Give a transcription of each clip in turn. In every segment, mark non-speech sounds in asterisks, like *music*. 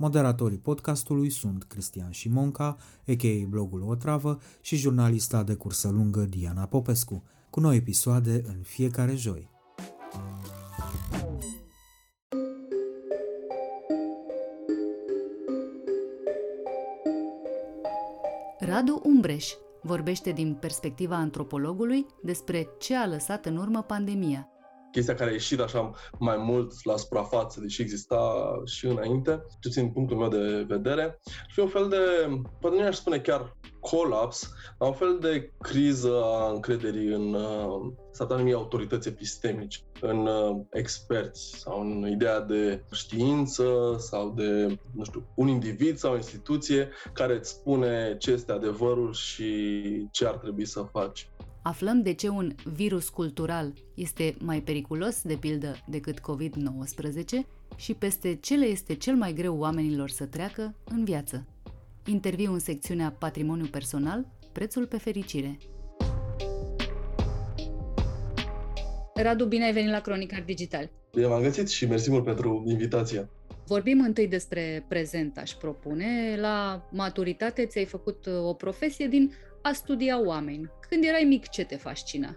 Moderatorii podcastului sunt Cristian Șimonca, a.k.a. blogul Otravă și jurnalista de cursă lungă Diana Popescu, cu noi episoade în fiecare joi. Radu Umbreș vorbește din perspectiva antropologului despre ce a lăsat în urmă pandemia chestia care a ieșit așa mai mult la suprafață, deși exista și înainte, ce țin punctul meu de vedere, și un fel de, poate nu aș spune chiar colaps, dar un fel de criză a încrederii în uh, satanimii autorități epistemice, în uh, experți sau în ideea de știință sau de, nu știu, un individ sau o instituție care îți spune ce este adevărul și ce ar trebui să faci aflăm de ce un virus cultural este mai periculos, de pildă, decât COVID-19 și peste ce le este cel mai greu oamenilor să treacă în viață. Interviu în secțiunea Patrimoniu personal, prețul pe fericire. Radu, bine ai venit la Cronicar Digital. Bine v-am găsit și mersi mult pentru invitația. Vorbim întâi despre prezent, aș propune. La maturitate ți-ai făcut o profesie din a studia oameni. Când erai mic, ce te fascina?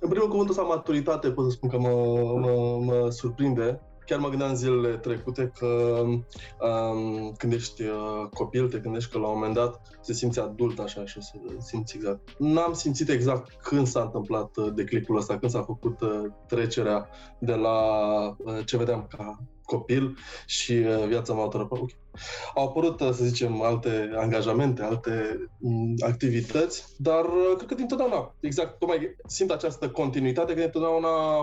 În primul cuvânt ăsta, maturitate, pot să spun că mă, mă, mă surprinde. Chiar mă gândeam zilele trecute că um, când ești uh, copil, te gândești că la un moment dat se simți adult așa și să simți exact. N-am simțit exact când s-a întâmplat uh, declicul ăsta, când s-a făcut uh, trecerea de la uh, ce vedeam ca copil și uh, viața matură. Okay. Au apărut, uh, să zicem, alte angajamente, alte mm, activități, dar uh, cred că dintotdeauna, exact, tocmai simt această continuitate, că dintotdeauna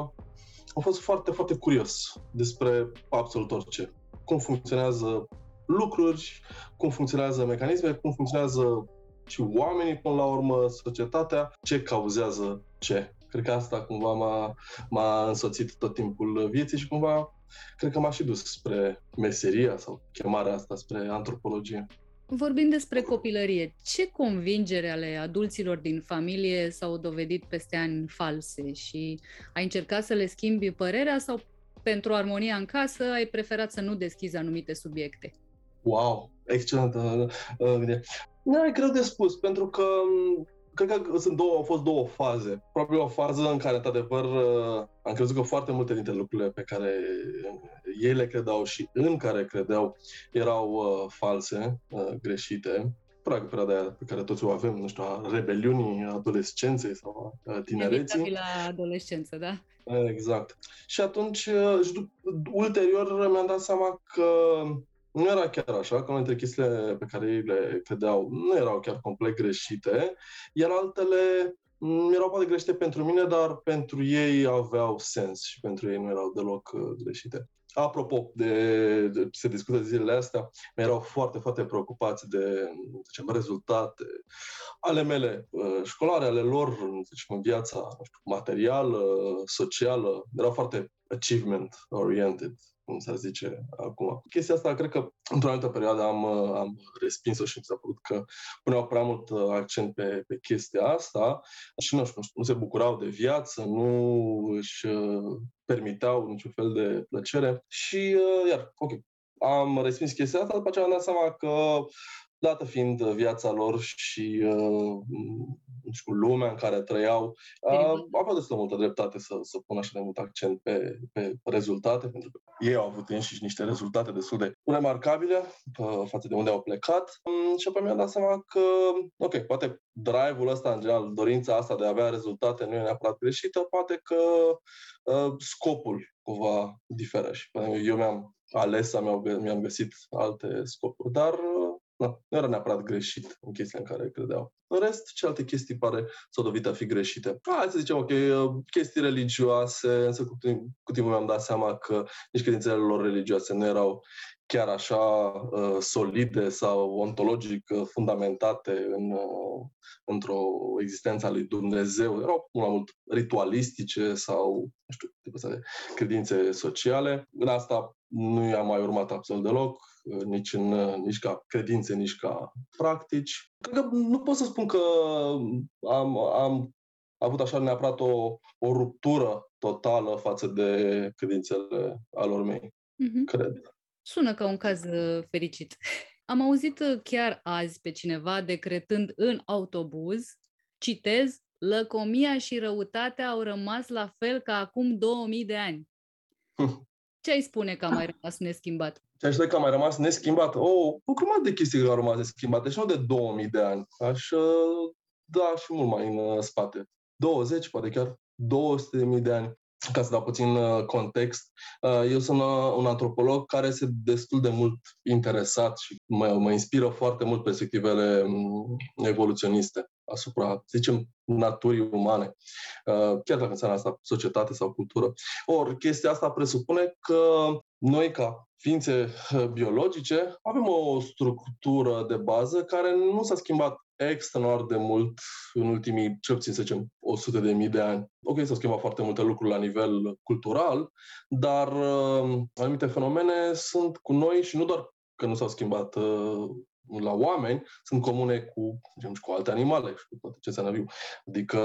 am fost foarte, foarte curios despre absolut orice. Cum funcționează lucruri, cum funcționează mecanisme, cum funcționează și oamenii, până la urmă, societatea, ce cauzează ce. Cred că asta cumva m-a, m-a însoțit tot timpul vieții și cumva cred că m-a și dus spre meseria sau chemarea asta spre antropologie. Vorbind despre copilărie, ce convingere ale adulților din familie s-au dovedit peste ani false și ai încercat să le schimbi părerea sau pentru armonia în casă ai preferat să nu deschizi anumite subiecte? Wow, excelentă uh, uh, Nu, e greu de spus, pentru că cred că sunt două, au fost două faze. Probabil o fază în care, într-adevăr, uh, am crezut că foarte multe dintre lucrurile pe care ei le credeau și în care credeau erau uh, false, uh, greșite. Practic, perioada aia pe care toți o avem, nu știu, a rebeliunii, adolescenței sau a tinereții. la adolescență, da? Exact. Și atunci, uh, ulterior, mi-am dat seama că nu era chiar așa, că unele dintre chestiile pe care ei le credeau nu erau chiar complet greșite, iar altele mm, erau poate greșite pentru mine, dar pentru ei aveau sens și pentru ei nu erau deloc uh, greșite. Apropo de, de se discută zilele astea, mi erau foarte, foarte preocupați de zicem, rezultate ale mele uh, școlare, ale lor zicem, în viața nu știu, materială, socială. Erau foarte achievement oriented cum s-ar zice acum. Chestia asta, cred că într-o altă perioadă am, am respins-o și mi s-a părut că puneau prea mult uh, accent pe, pe chestia asta și nu știu, nu se bucurau de viață, nu își uh, permiteau niciun fel de plăcere și, uh, iar, ok, am respins chestia asta, după aceea am dat seama că dată fiind viața lor și uh, știu, lumea în care trăiau, uh, aveau destul de multă dreptate să, să pună așa de mult accent pe, pe rezultate, pentru că ei au avut înșiși niște rezultate destul de remarcabile uh, față de unde au plecat. Um, și apoi mi-am dat seama că, ok, poate drive-ul ăsta, în general, dorința asta de a avea rezultate nu e neapărat greșită, poate că uh, scopul cumva diferă și eu mi-am ales sau mi-am găsit alte scopuri, dar na, nu era neapărat greșit în chestiile în care credeau. În rest, ce alte chestii pare s-au dovedit a fi greșite? Hai să zicem, ok, uh, chestii religioase, însă cu, timp, cu timpul mi-am dat seama că nici credințele lor religioase nu erau chiar așa uh, solide sau ontologic uh, fundamentate în, uh, într-o existență a lui Dumnezeu. Erau mult mai mult ritualistice sau, nu știu, tipul de credințe sociale. În asta nu i-am mai urmat absolut deloc, uh, nici, în, uh, nici ca credințe, nici ca practici. Cred că nu pot să spun că am, am avut așa neapărat o, o ruptură totală față de credințele alor mei, mm-hmm. cred. Sună ca un caz uh, fericit. Am auzit chiar azi pe cineva decretând în autobuz, citez, lăcomia și răutatea au rămas la fel ca acum 2000 de ani. Hm. Ce ai spune că a mai rămas *laughs* neschimbat? Ce aș spune că a mai rămas neschimbat? O, o grămadă de chestii care au rămas neschimbate și nu de 2000 de ani. Aș uh, da și mult mai în uh, spate. 20, poate chiar 200 de mii de ani. Ca să dau puțin uh, context, eu sunt un antropolog care este destul de mult interesat și mă, mă inspiră foarte mult perspectivele mm, evoluționiste asupra, să zicem, naturii umane, uh, chiar dacă înseamnă asta societate sau cultură. Ori chestia asta presupune că noi, ca ființe uh, biologice, avem o structură de bază care nu s-a schimbat extraordinar de mult în ultimii, cel puțin să zicem, 100 de mii de ani. Ok, s-au schimbat foarte multe lucruri la nivel cultural, dar uh, anumite fenomene sunt cu noi și nu doar că nu s-au schimbat uh, la oameni sunt comune cu, zicem, cu alte animale și cu toate ce înseamnă viu. Adică,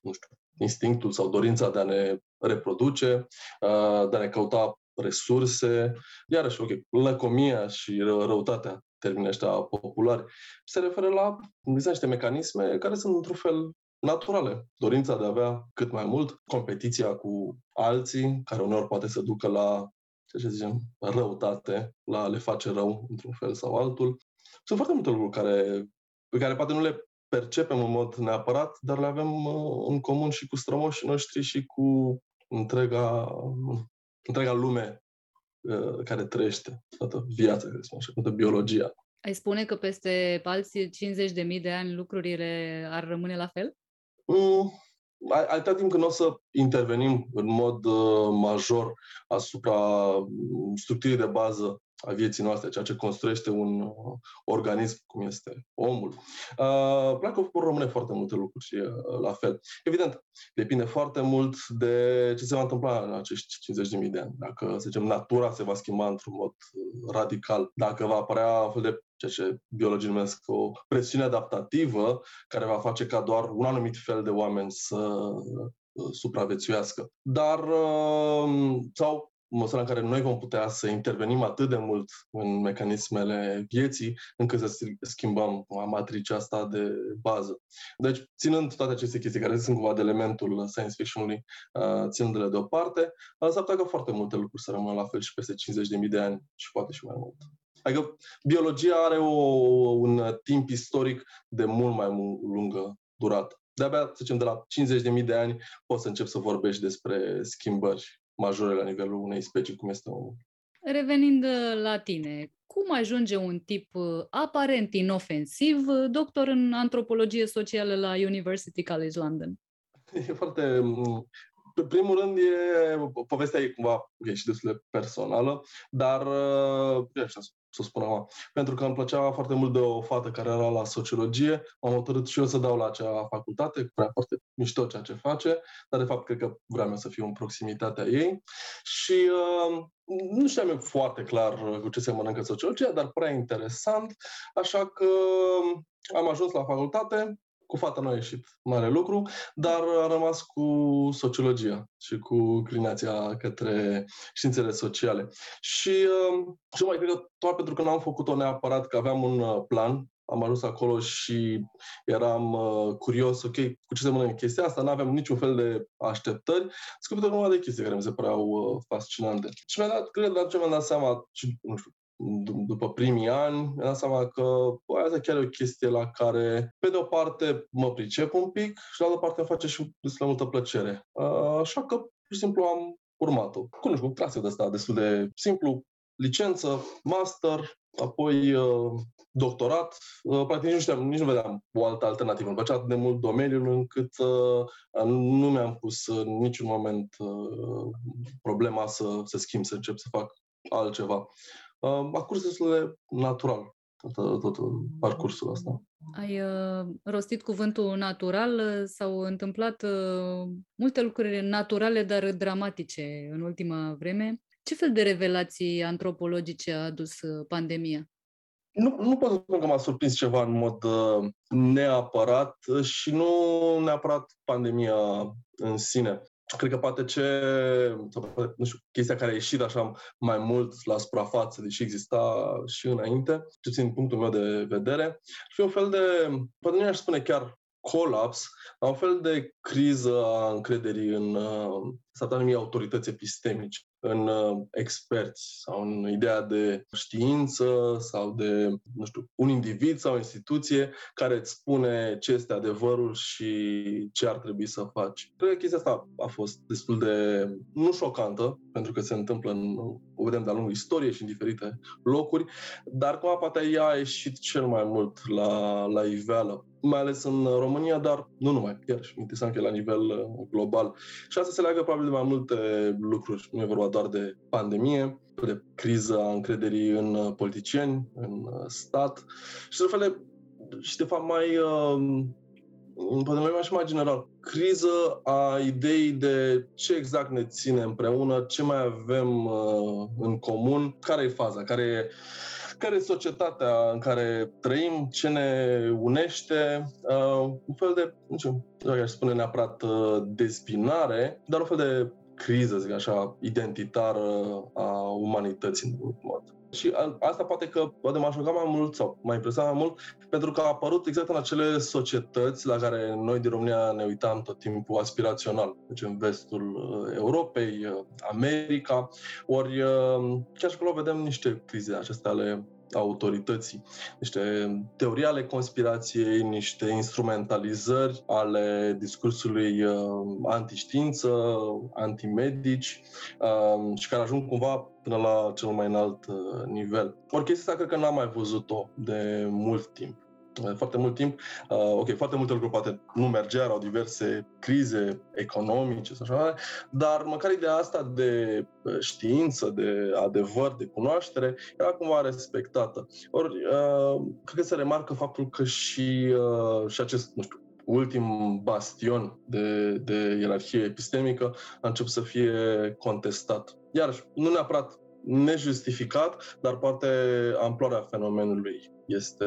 nu știu, instinctul sau dorința de a ne reproduce, de a ne căuta resurse, iarăși, ok, lăcomia și răutatea, termenii ăștia populari, se referă la niște mecanisme care sunt într-un fel naturale. Dorința de a avea cât mai mult, competiția cu alții, care uneori poate să ducă la ce zicem, răutate, la a le face rău într-un fel sau altul. Sunt foarte multe lucruri care, pe care poate nu le percepem în mod neapărat, dar le avem uh, în comun și cu strămoșii noștri și cu întreaga, întreaga lume uh, care trăiește, toată viața, care spune așa, toată biologia. Ai spune că peste alții 50.000 de ani lucrurile ar rămâne la fel? Mm, atâta timp când o să intervenim în mod uh, major asupra mm, structurii de bază a vieții noastre, ceea ce construiește un uh, organism cum este omul. Uh, că vor rămâne foarte multe lucruri și uh, la fel. Evident, depinde foarte mult de ce se va întâmpla în acești 50.000 de ani. Dacă, să zicem, natura se va schimba într-un mod uh, radical, dacă va apărea un fel de ceea ce biologii numesc o presiune adaptativă, care va face ca doar un anumit fel de oameni să uh, supraviețuiască. Dar, sau în măsura în care noi vom putea să intervenim atât de mult în mecanismele vieții, încât să schimbăm matricea asta de bază. Deci, ținând toate aceste chestii care sunt cumva de elementul science fiction-ului, uh, ținându-le deoparte, uh, s-ar putea că foarte multe lucruri să rămână la fel și peste 50.000 de ani și poate și mai mult. Adică biologia are o, un timp istoric de mult mai lungă durată. De-abia, să zicem, de la 50.000 de ani poți să începi să vorbești despre schimbări majore la nivelul unei specii cum este omul. Revenind uh, la tine, cum ajunge un tip uh, aparent inofensiv, uh, doctor în antropologie socială la University College London? *laughs* E foarte... Mm, pe primul rând, e, povestea e cumva e și destul de personală, dar e, să spun acum. Pentru că îmi plăcea foarte mult de o fată care era la sociologie, m-am hotărât și eu să dau la acea facultate, prea foarte mișto ceea ce face, dar de fapt cred că vreau să fiu în proximitatea ei. Și uh, nu știam eu foarte clar cu ce se mănâncă sociologia, dar prea interesant, așa că am ajuns la facultate, cu fata nu a ieșit mare lucru, dar a rămas cu sociologia și cu inclinația către științele sociale. Și, uh, și mai cred că doar pentru că n-am făcut-o neapărat că aveam un uh, plan am ajuns acolo și eram uh, curios, ok, cu ce se mănâncă chestia asta, nu aveam niciun fel de așteptări, descoperit o de chestii care mi se păreau uh, fascinante. Și mi-a dat, cred, la ce mi-am dat seama, și, nu știu, d- după primii ani, mi-am dat seama că bă, asta chiar e o chestie la care, pe de o parte, mă pricep un pic și de altă parte îmi face și destul de multă plăcere. Uh, așa că, pur și simplu, am urmat-o. Cu, nu știu, un traseu de ăsta destul de simplu, licență, master, apoi uh, doctorat. Uh, practic nici nu, știam, nici nu vedeam o altă alternativă. Îmi plăcea atât de mult domeniul încât uh, nu mi-am pus în niciun moment uh, problema să, să schimb, să încep să fac altceva. Uh, a curs destul de natural tot, tot parcursul ăsta. Ai uh, rostit cuvântul natural, uh, s-au întâmplat uh, multe lucruri naturale, dar dramatice în ultima vreme. Ce fel de revelații antropologice a adus uh, pandemia? Nu, nu pot să spun că m-a surprins ceva în mod uh, neapărat și nu neapărat pandemia în sine. Cred că poate ce, sau poate, nu știu, chestia care a ieșit așa mai mult la suprafață, deși exista și înainte, ce țin punctul meu de vedere, și un fel de, poate nu aș spune chiar colaps, dar un fel de criză a încrederii în uh, s-ar autorități epistemice în uh, experți sau în ideea de știință sau de, nu știu, un individ sau o instituție care îți spune ce este adevărul și ce ar trebui să faci. Cred că chestia asta a fost destul de, nu șocantă, pentru că se întâmplă, în, o vedem de-a lungul istoriei și în diferite locuri, dar cumva poate ea a ieșit cel mai mult la, la iveală mai ales în România, dar nu numai, chiar și interesant că e la nivel uh, global. Și asta se leagă probabil de mai multe lucruri. Nu e vorba doar de pandemie, de criza încrederii în uh, politicieni, în uh, stat și de fel și de fapt mai poate mai și mai general, criză a ideii de ce exact ne ține împreună, ce mai avem uh, în comun, care e faza, care e care e societatea în care trăim, ce ne unește, uh, un fel de, nu știu, nu aș spune neapărat uh, despinare, dar un fel de criză, zic așa, identitară a umanității în mod. Și asta poate că poate m-a șocat mai mult sau m-a impresionat mai mult pentru că a apărut exact în acele societăți la care noi din România ne uitam tot timpul aspirațional. Deci în vestul uh, Europei, uh, America, ori uh, chiar și acolo vedem niște crize acestea ale autorității, niște teorii ale conspirației, niște instrumentalizări ale discursului uh, antiștiință, antimedici uh, și care ajung cumva până la cel mai înalt uh, nivel. Ori chestia asta cred că n-am mai văzut-o de mult timp foarte mult timp. Uh, ok, foarte multe lucruri poate nu mergea, erau diverse crize economice și așa, dar măcar ideea asta de uh, știință, de adevăr, de cunoaștere, era cumva respectată. Ori, uh, cred că se remarcă faptul că și, uh, și acest, nu știu, ultim bastion de, de ierarhie epistemică a început să fie contestat. Iar nu neapărat nejustificat, dar poate amploarea fenomenului este,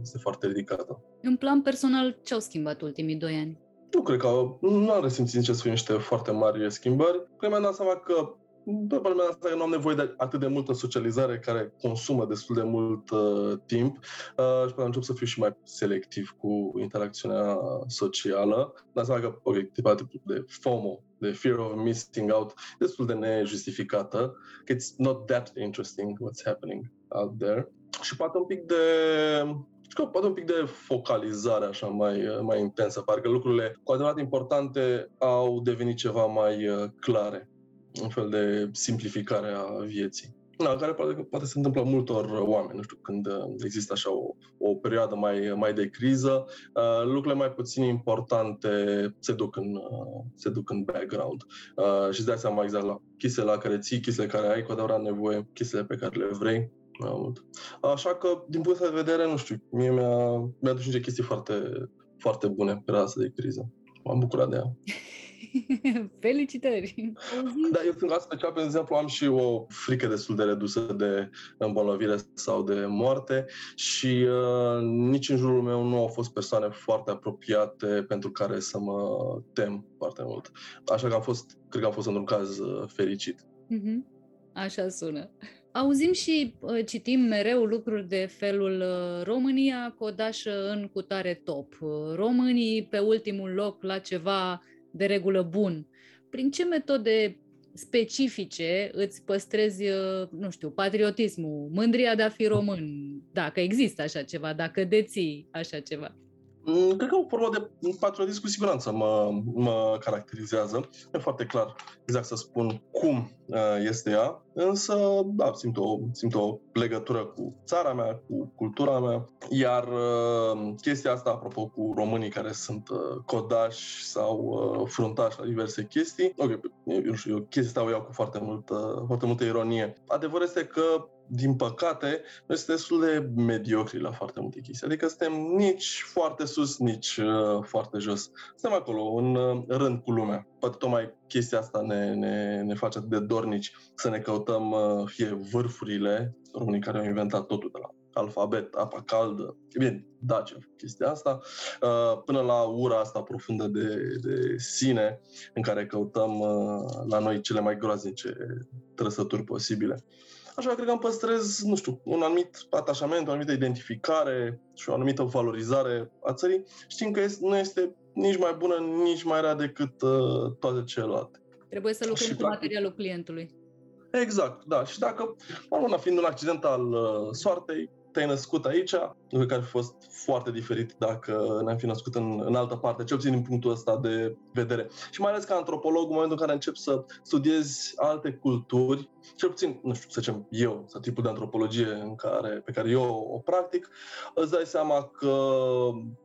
este foarte ridicată. În plan personal, ce au schimbat ultimii doi ani? Nu cred că nu am resimțit nici să fie niște foarte mari schimbări. Cred că mi-am dat seama că pe partea mea asta că nu am nevoie de atât de multă socializare care consumă destul de mult uh, timp uh, și am început să fiu și mai selectiv cu interacțiunea socială. Dar seama că, ok, tipa de FOMO, de fear of missing out, destul de nejustificată, că it's not that interesting what's happening out there. Și poate un pic de că poate un pic de focalizare așa mai, mai intensă. Parcă lucrurile cu adevărat importante au devenit ceva mai uh, clare un fel de simplificare a vieții. Da, care poate, poate se întâmplă multor oameni, nu știu, când uh, există așa o, o perioadă mai, mai de criză, uh, lucrurile mai puțin importante se duc în, uh, se duc în background uh, și îți dai seama exact la chestiile la care ții, chestiile care ai cu adevărat nevoie, chestiile pe care le vrei. Mai mult. Așa că, din punct de vedere, nu știu, mie mi-a, mi-a adus niște chestii foarte, foarte bune pe asta de criză. M-am bucurat de ea. *laughs* *laughs* Felicitări! Da, eu sunt special, pe exemplu, am și o frică destul de redusă de îmbolnăvire sau de moarte și uh, nici în jurul meu nu au fost persoane foarte apropiate pentru care să mă tem foarte mult. Așa că am fost, cred că am fost într-un caz uh, fericit. Mm-hmm. Așa sună. Auzim și uh, citim mereu lucruri de felul uh, România codașă în cutare top, uh, românii pe ultimul loc la ceva de regulă bun. Prin ce metode specifice îți păstrezi, nu știu, patriotismul, mândria de a fi român, dacă există așa ceva, dacă deții așa ceva? Mm, cred că o formă de patriotism cu siguranță mă, mă caracterizează. E foarte clar exact să spun cum uh, este ea, însă da, simt o, simt o legătură cu țara mea, cu cultura mea, iar uh, chestia asta, apropo, cu românii care sunt uh, codași sau fruntași la diverse chestii, ok, eu nu știu, eu chestia asta o iau cu foarte multă, foarte multă ironie. Adevărul este că din păcate, noi suntem destul de mediocri la foarte multe chestii. Adică suntem nici foarte sus, nici uh, foarte jos. Suntem acolo, în uh, rând cu lumea. Poate tocmai chestia asta ne, ne, ne face atât de dornici să ne căutăm uh, fie vârfurile, românii care au inventat totul de la alfabet, apa caldă, e bine, Dacia, chestia asta, uh, până la ura asta profundă de, de sine în care căutăm uh, la noi cele mai groaznice trăsături posibile. Așa cred că îmi păstrez, nu știu, un anumit atașament, o anumită identificare și o anumită valorizare a țării, știm că nu este nici mai bună, nici mai rea decât uh, toate celelalte. Trebuie să lucrăm cu dacă... materialul clientului. Exact, da. Și dacă, urmă, fiind un accident al uh, soartei, te-ai născut aici, lucru care a fost foarte diferit dacă ne-am fi născut în, în altă parte, cel puțin din punctul ăsta de vedere. Și mai ales ca antropolog, în momentul în care încep să studiezi alte culturi, cel puțin, nu știu, să zicem eu, sau tipul de antropologie în care, pe care eu o practic, îți dai seama că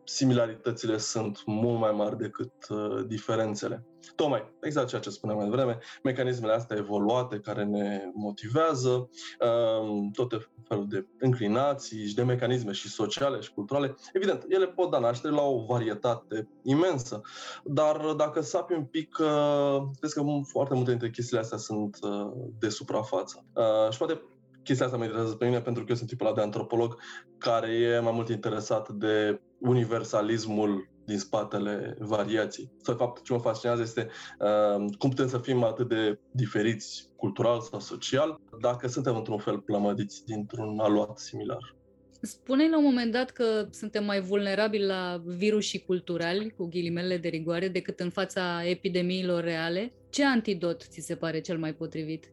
similaritățile sunt mult mai mari decât uh, diferențele. Tocmai, exact ceea ce spuneam mai devreme, mecanismele astea evoluate care ne motivează, uh, tot felul de înclinații și de mecanisme și sociale și culturale, evident, ele pot da naștere la o varietate imensă, dar dacă sapi un pic, uh, cred că foarte multe dintre chestiile astea sunt uh, de suprafață. Uh, și poate chestia asta mă interesează pe mine pentru că eu sunt tipul ăla de antropolog care e mai mult interesat de universalismul din spatele variației. Sau, de fapt, ce mă fascinează este uh, cum putem să fim atât de diferiți cultural sau social dacă suntem într-un fel plămădiți dintr-un aluat similar. Spuneai la un moment dat că suntem mai vulnerabili la virusii culturali, cu ghilimele de rigoare, decât în fața epidemiilor reale. Ce antidot ți se pare cel mai potrivit?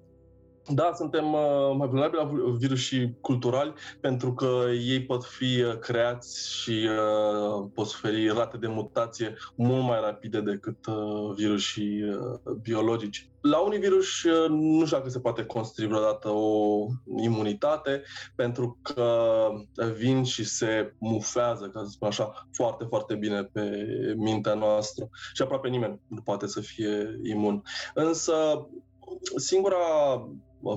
Da, suntem uh, mai vulnerabili la virusii culturali pentru că ei pot fi uh, creați și uh, pot suferi rate de mutație mult mai rapide decât uh, virusii uh, biologici. La unii virus uh, nu știu dacă se poate construi vreodată o imunitate pentru că vin și se mufează, ca să spun așa, foarte, foarte bine pe mintea noastră și aproape nimeni nu poate să fie imun. Însă singura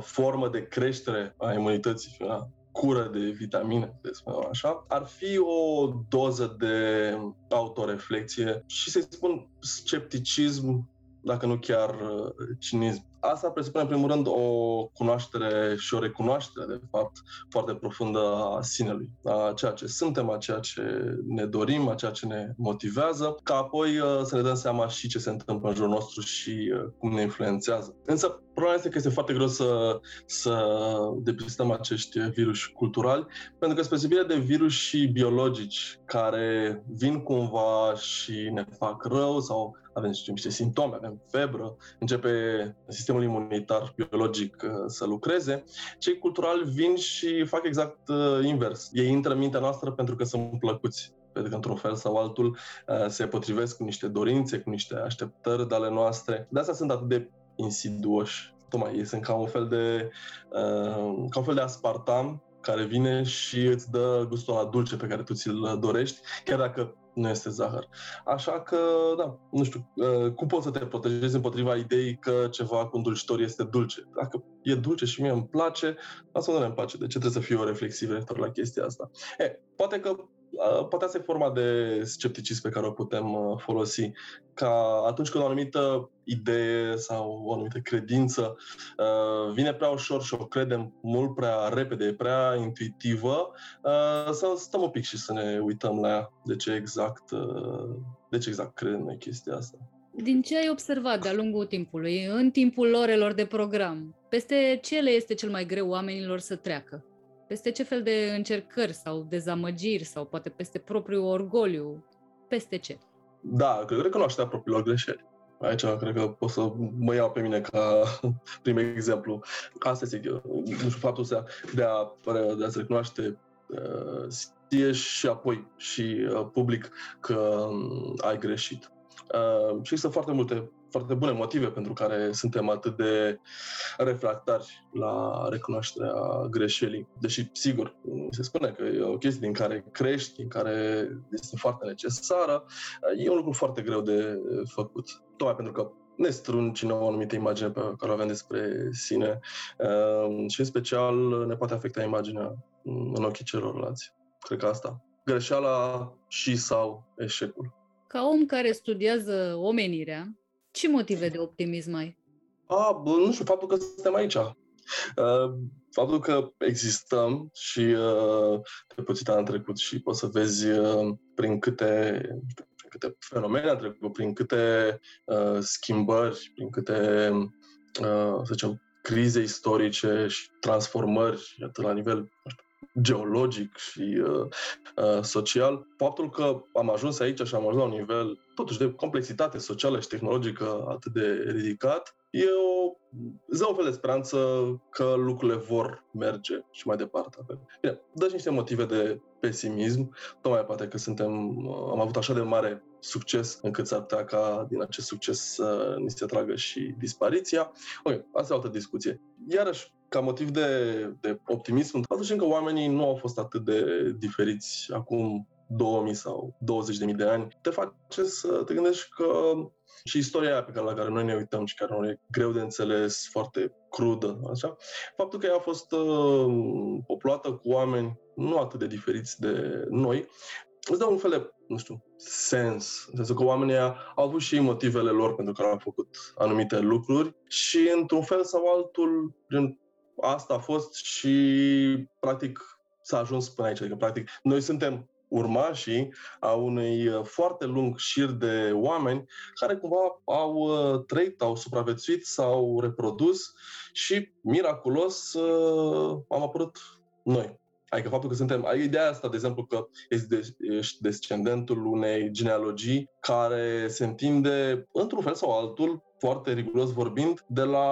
formă de creștere a imunității, una cură de vitamine, să spunem așa, ar fi o doză de autoreflexie și să-i spun scepticism, dacă nu chiar uh, cinism asta presupune, în primul rând, o cunoaștere și o recunoaștere, de fapt, foarte profundă a sinelui, a ceea ce suntem, a ceea ce ne dorim, a ceea ce ne motivează, ca apoi uh, să ne dăm seama și ce se întâmplă în jurul nostru și uh, cum ne influențează. Însă, problema este că este foarte greu să, să depistăm acești virus culturali, pentru că, spre de virus biologici care vin cumva și ne fac rău sau avem niște simptome, avem febră, începe sistemul imunitar biologic uh, să lucreze, cei culturali vin și fac exact uh, invers. Ei intră în mintea noastră pentru că sunt plăcuți pentru că într-un fel sau altul uh, se potrivesc cu niște dorințe, cu niște așteptări de ale noastre. De asta sunt atât de insiduoși. Tocmai ei sunt ca un fel de, ca un fel de aspartam care vine și îți dă gustul la dulce pe care tu ți-l dorești, chiar dacă nu este zahăr. Așa că, da, nu știu, uh, cum poți să te protejezi împotriva ideii că ceva cu dulcitor este dulce? Dacă e dulce și mie îmi place, asta nu ne place. De ce trebuie să fiu o reflexiv referitor la chestia asta? E, poate că poate asta e forma de scepticism pe care o putem uh, folosi. Ca atunci când o anumită idee sau o anumită credință uh, vine prea ușor și o credem mult prea repede, prea intuitivă, uh, să stăm un pic și să ne uităm la ea. De ce exact, de ce exact credem noi chestia asta? Din ce ai observat de-a lungul timpului, în timpul orelor de program, Peste ce le este cel mai greu oamenilor să treacă? Peste ce fel de încercări sau dezamăgiri sau poate peste propriul orgoliu? Peste ce? Da, cred că recunoașterea propriilor greșeli. Aici cred că pot să mă iau pe mine ca *laughs* prim exemplu. Asta este, nu știu, faptul ăsta de a, de a se recunoaște uh, și apoi și uh, public că um, ai greșit. Uh, și sunt foarte multe foarte bune motive pentru care suntem atât de refractari la recunoașterea greșelii. Deși, sigur, se spune că e o chestie din care crești, din care este foarte necesară, e un lucru foarte greu de făcut. Tocmai pentru că ne strângi o anumită imagine pe care o avem despre sine uh, și, în special, ne poate afecta imaginea în ochii celorlalți. Cred că asta. Greșeala și sau eșecul. Ca om care studiază omenirea, ce motive de optimism ai? A, bă, nu știu, faptul că suntem aici. Uh, faptul că existăm și uh, te poți uita în trecut și poți să vezi uh, prin câte, prin câte fenomene am trecut, prin câte uh, schimbări, prin câte, uh, să zicem, crize istorice și transformări, atât la nivel nu știu, geologic și uh, uh, social. Faptul că am ajuns aici și am ajuns la un nivel totuși de complexitate socială și tehnologică atât de ridicat, e o, îți un fel de speranță că lucrurile vor merge și mai departe. Bine, dă și niște motive de pesimism, tocmai poate că suntem, am avut așa de mare succes încât s-ar putea ca din acest succes să ni se tragă și dispariția. Ok, asta e o altă discuție. Iarăși, ca motiv de, de optimism, faptul că oamenii nu au fost atât de diferiți acum 2000 sau 20.000 de ani, te face să te gândești că și istoria aia pe care, la care noi ne uităm și care e greu de înțeles, foarte crudă, așa, faptul că ea a fost uh, populată cu oameni nu atât de diferiți de noi, îți dă un fel de, nu știu, sens. În sensul că oamenii au avut și motivele lor pentru care au făcut anumite lucruri și într-un fel sau altul, gen, asta a fost și practic s-a ajuns până aici. Adică, practic, noi suntem urmașii a unui uh, foarte lung șir de oameni care cumva au uh, trăit, au supraviețuit, s-au reprodus și miraculos uh, am apărut noi. Adică faptul că suntem, ideea asta, de exemplu, că ești descendentul unei genealogii care se întinde, într-un fel sau altul, foarte riguros vorbind, de la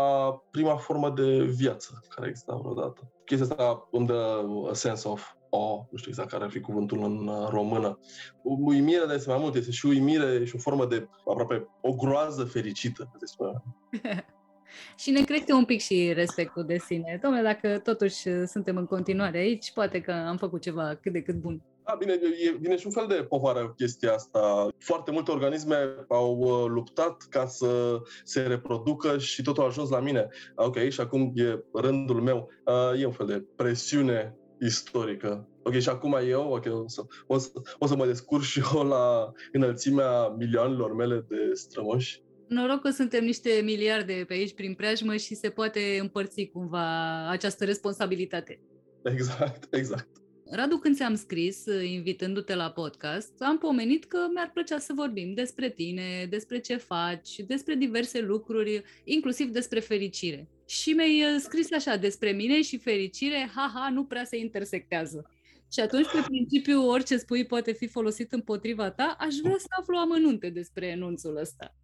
prima formă de viață care exista vreodată. Chestia asta îmi dă a sense of o, nu știu exact care ar fi cuvântul în uh, română. Uimire, dar este mai mult, este și uimire și o formă de aproape o groază fericită, se spune. *laughs* și ne crește un pic și respectul de sine. Dom'le, dacă totuși uh, suntem în continuare aici, poate că am făcut ceva cât de cât bun. Da, bine, e, vine și un fel de povară chestia asta. Foarte multe organisme au uh, luptat ca să se reproducă și totul a ajuns la mine. Ok, și acum e rândul meu. Uh, e un fel de presiune istorică. Ok, și acum eu okay, o, să, o, să, o să mă descurc și eu la înălțimea milioanelor mele de strămoși. Noroc că suntem niște miliarde pe aici prin preajmă și se poate împărți cumva această responsabilitate. Exact, exact. Radu, când ți-am scris, invitându-te la podcast, am pomenit că mi-ar plăcea să vorbim despre tine, despre ce faci, despre diverse lucruri, inclusiv despre fericire. Și mi-ai uh, scris așa, despre mine și fericire, haha, nu prea se intersectează. Și atunci, pe principiu, orice spui poate fi folosit împotriva ta, aș vrea să aflu amănunte despre enunțul ăsta.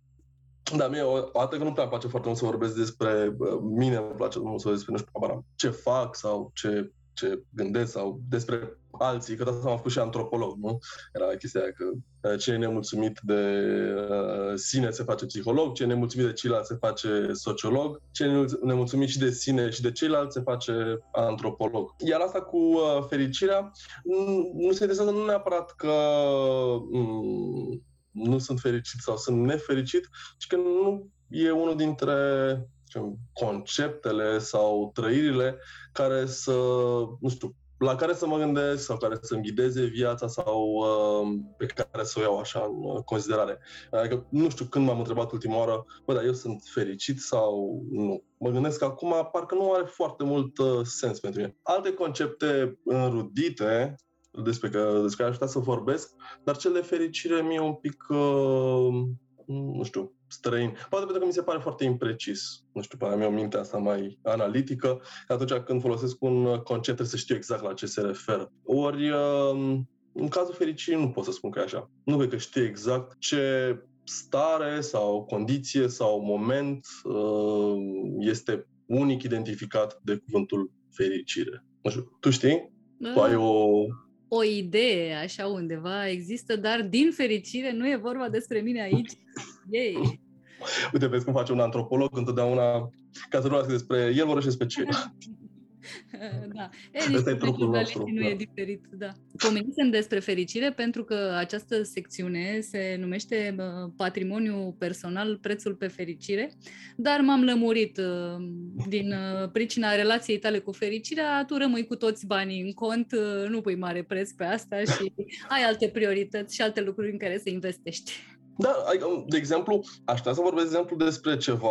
Da, mie o, o dată că nu prea place foarte mult să vorbesc despre uh, mine, îmi place mult să vorbesc despre, nu știu, ce fac sau ce ce gândesc sau despre alții, că de asta am făcut și antropolog, nu? Era chestia aia că uh, cine e nemulțumit de uh, sine se face psiholog, cine e nemulțumit de ceilalți se face sociolog, cine e nemulțumit și de sine și de ceilalți se face antropolog. Iar asta cu uh, fericirea nu se interesează nu neapărat că mm, nu sunt fericit sau sunt nefericit, ci că nu e unul dintre conceptele sau trăirile care să, nu știu, la care să mă gândesc sau care să-mi ghideze viața sau uh, pe care să o iau așa în considerare. Adică nu știu când m-am întrebat ultima oară, bă, dar eu sunt fericit sau nu. Mă gândesc că acum parcă nu are foarte mult uh, sens pentru mine. Alte concepte înrudite despre, că, despre care aș putea să vorbesc, dar cel de fericire mi-e un pic, uh, nu știu, străin. Poate pentru că mi se pare foarte imprecis. Nu știu, poate am o minte asta mai analitică. Atunci când folosesc un concept trebuie să știu exact la ce se referă. Ori um, în cazul fericirii nu pot să spun că e așa. Nu cred că știu exact ce stare sau condiție sau moment uh, este unic identificat de cuvântul fericire. Nu știu, tu știi? Tu ai o... O idee așa undeva există, dar din fericire nu e vorba despre mine aici. Yay! Uite, vezi cum face un antropolog întotdeauna ca să vorbească despre el vorbește despre ce. *laughs* *laughs* da. E, Asta e trupul nostru. Nu da. e diferit, da. Pomenisem despre fericire pentru că această secțiune se numește Patrimoniu personal, prețul pe fericire, dar m-am lămurit uh, din uh, pricina relației tale cu fericirea, tu rămâi cu toți banii în cont, uh, nu pui mare preț pe asta și ai alte priorități și alte lucruri în care să investești. Da, adică, de exemplu, aș să vorbesc, de exemplu, despre ceva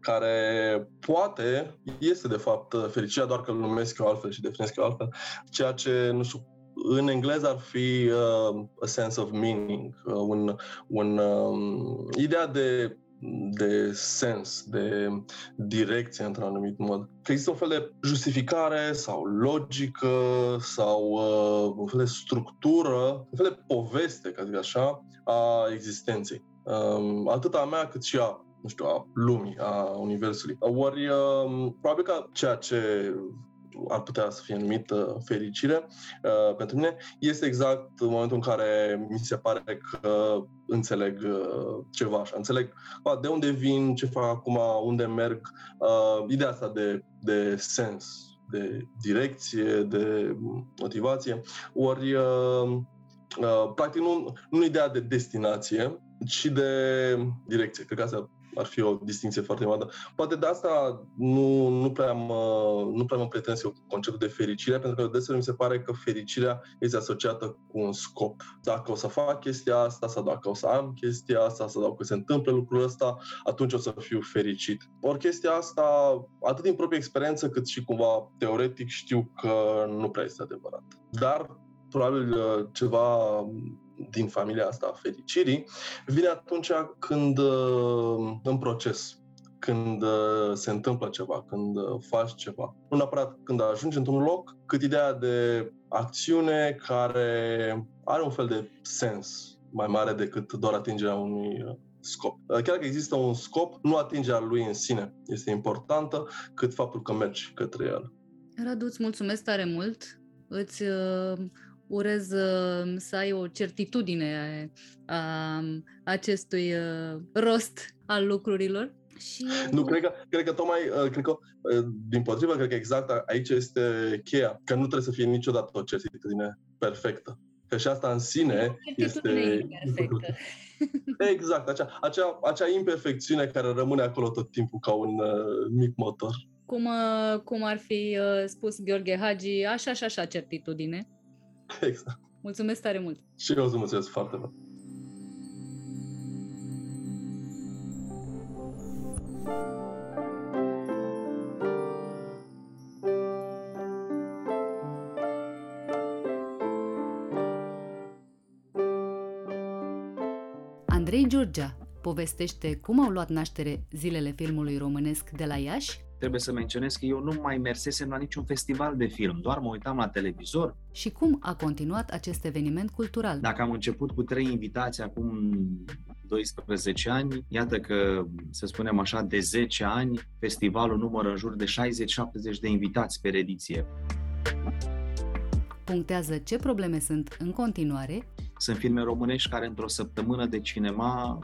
care poate este, de fapt, fericirea, doar că îl numesc eu altfel și definesc eu altfel, ceea ce, nu știu, în engleză ar fi uh, a sense of meaning, uh, un, un, um, ideea de de sens, de direcție într-un anumit mod. Că există un fel de justificare sau logică sau uh, un fel de structură, un fel de poveste, ca zic așa, a existenței. Um, atât a mea cât și a nu știu, a lumii, a universului. Ori, um, probabil că ceea ce ar putea să fie numită fericire. Uh, pentru mine, este exact în momentul în care mi se pare că înțeleg uh, ceva așa, înțeleg uh, de unde vin, ce fac acum, unde merg, uh, ideea asta de, de sens, de direcție, de motivație, ori uh, uh, practic nu, nu ideea de destinație, ci de direcție. Cred că asta ar fi o distinție foarte mare. Poate de asta nu, nu prea mă, nu prea mă pretens eu cu conceptul de fericire, pentru că deseori mi se pare că fericirea este asociată cu un scop. Dacă o să fac chestia asta, sau dacă o să am chestia asta, sau dacă se întâmplă lucrul ăsta, atunci o să fiu fericit. Ori chestia asta, atât din proprie experiență, cât și cumva teoretic, știu că nu prea este adevărat. Dar probabil uh, ceva din familia asta a fericirii, vine atunci când uh, în proces, când uh, se întâmplă ceva, când uh, faci ceva. Nu neapărat când ajungi într-un loc, cât ideea de acțiune care are un fel de sens mai mare decât doar atingerea unui scop. Chiar că există un scop, nu atingerea lui în sine este importantă, cât faptul că mergi către el. Radu, îți mulțumesc tare mult. Îți urez uh, să ai o certitudine a acestui uh, rost al lucrurilor. Și... Nu, cred că, cred că tocmai, uh, cred că, din potrivă, cred că exact aici este cheia, că nu trebuie să fie niciodată o certitudine perfectă. Că și asta în sine este... Imperfectă. *laughs* Exact, acea, acea, acea imperfecțiune care rămâne acolo tot timpul ca un uh, mic motor. Cum, uh, cum ar fi uh, spus Gheorghe Hagi, așa și așa certitudine. *laughs* Exact. Mulțumesc tare mult! Și eu îți mulțumesc foarte mult! Andrei Giurgia povestește cum au luat naștere zilele filmului românesc de la Iași trebuie să menționez că eu nu mai mersesem la niciun festival de film, doar mă uitam la televizor. Și cum a continuat acest eveniment cultural? Dacă am început cu trei invitații acum 12 ani, iată că, să spunem așa, de 10 ani, festivalul numără în jur de 60-70 de invitați pe ediție. Punctează ce probleme sunt în continuare. Sunt filme românești care într-o săptămână de cinema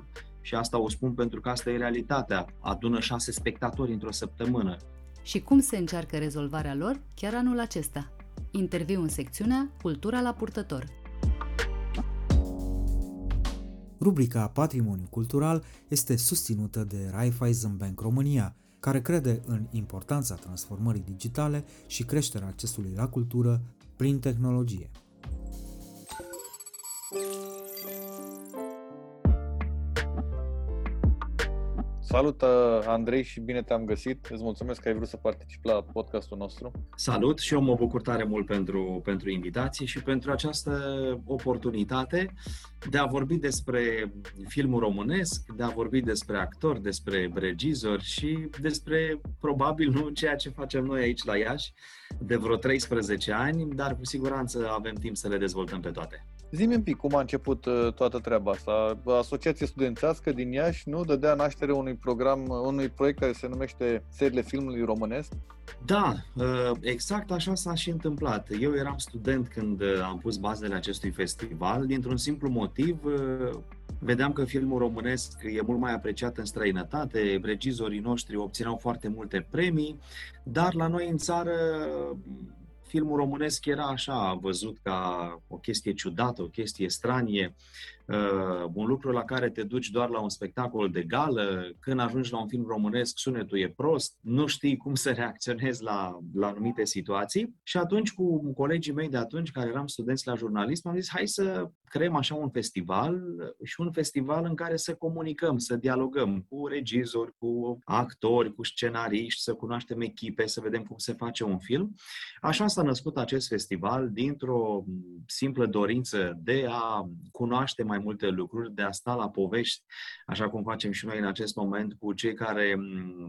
și asta o spun pentru că asta e realitatea. Adună șase spectatori într-o săptămână. Și cum se încearcă rezolvarea lor chiar anul acesta? Interviu în secțiunea Cultura la purtător. Rubrica Patrimoniu Cultural este susținută de Raiffeisen Bank România, care crede în importanța transformării digitale și creșterea accesului la cultură prin tehnologie. Salut, uh, Andrei, și bine te-am găsit. Îți mulțumesc că ai vrut să participi la podcastul nostru. Salut și eu mă bucur tare mult pentru, pentru invitație și pentru această oportunitate de a vorbi despre filmul românesc, de a vorbi despre actori, despre regizori și despre, probabil, nu ceea ce facem noi aici la Iași de vreo 13 ani, dar cu siguranță avem timp să le dezvoltăm pe toate. Zi-mi un pic cum a început uh, toată treaba asta. Asociația Studențească din Iași nu dădea naștere unui program, unui proiect care se numește Serile Filmului Românesc? Da, uh, exact așa s-a și întâmplat. Eu eram student când uh, am pus bazele acestui festival, dintr-un simplu motiv, vedeam că filmul românesc e mult mai apreciat în străinătate, regizorii noștri obțineau foarte multe premii, dar la noi în țară filmul românesc era așa văzut ca o chestie ciudată, o chestie stranie, uh, un lucru la care te duci doar la un spectacol de gală, când ajungi la un film românesc, sunetul e prost, nu știi cum să reacționezi la, la anumite situații. Și atunci cu colegii mei de atunci, care eram studenți la jurnalism, am zis hai să creăm așa un festival și un festival în care să comunicăm, să dialogăm cu regizori, cu actori, cu scenariști, să cunoaștem echipe, să vedem cum se face un film. Așa s-a născut acest festival dintr-o simplă dorință de a cunoaște mai multe lucruri, de a sta la povești, așa cum facem și noi în acest moment cu cei care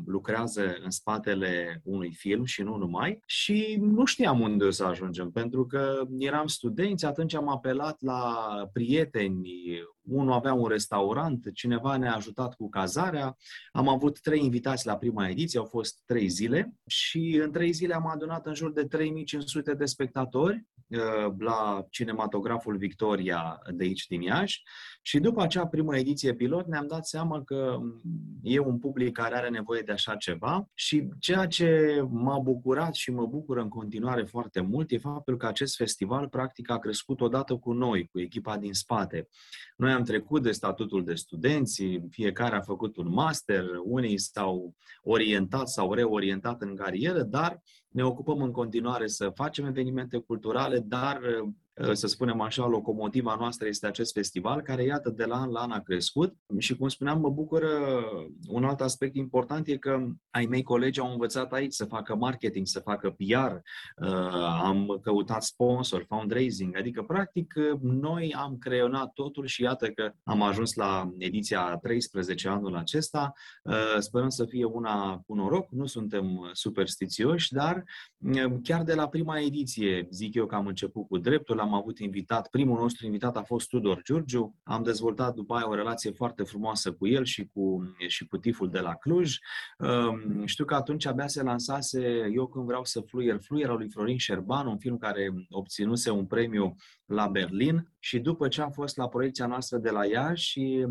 lucrează în spatele unui film și nu numai. Și nu știam unde o să ajungem, pentru că eram studenți, atunci am apelat la prieteni, unul avea un restaurant, cineva ne-a ajutat cu cazarea. Am avut trei invitați la prima ediție, au fost trei zile și în trei zile am adunat în jur de 3500 de spectatori uh, la cinematograful Victoria de aici din Iași și după acea primă ediție pilot ne-am dat seama că e un public care are nevoie de așa ceva și ceea ce m-a bucurat și mă bucură în continuare foarte mult e faptul că acest festival practic a crescut odată cu noi, cu echipa din spate. Noi am trecut de statutul de studenți, fiecare a făcut un master, unii s-au orientat, s-au reorientat în carieră, dar ne ocupăm în continuare să facem evenimente culturale, dar Uh, să spunem așa, locomotiva noastră este acest festival, care, iată, de la an la an a crescut. Și, cum spuneam, mă bucură un alt aspect important e că ai mei colegi au învățat aici să facă marketing, să facă PR, uh, am căutat sponsor, fundraising, adică, practic, noi am creionat totul și iată că am ajuns la ediția 13 anul acesta, uh, sperăm să fie una cu noroc, nu suntem superstițioși, dar chiar de la prima ediție, zic eu că am început cu dreptul, am avut invitat, primul nostru invitat a fost Tudor Giurgiu, am dezvoltat după aia o relație foarte frumoasă cu el și cu, și cu tiful de la Cluj. Um, știu că atunci abia se lansase Eu când vreau să fluier, fluier al lui Florin Șerban, un film care obținuse un premiu la Berlin și după ce am fost la proiecția noastră de la Iași și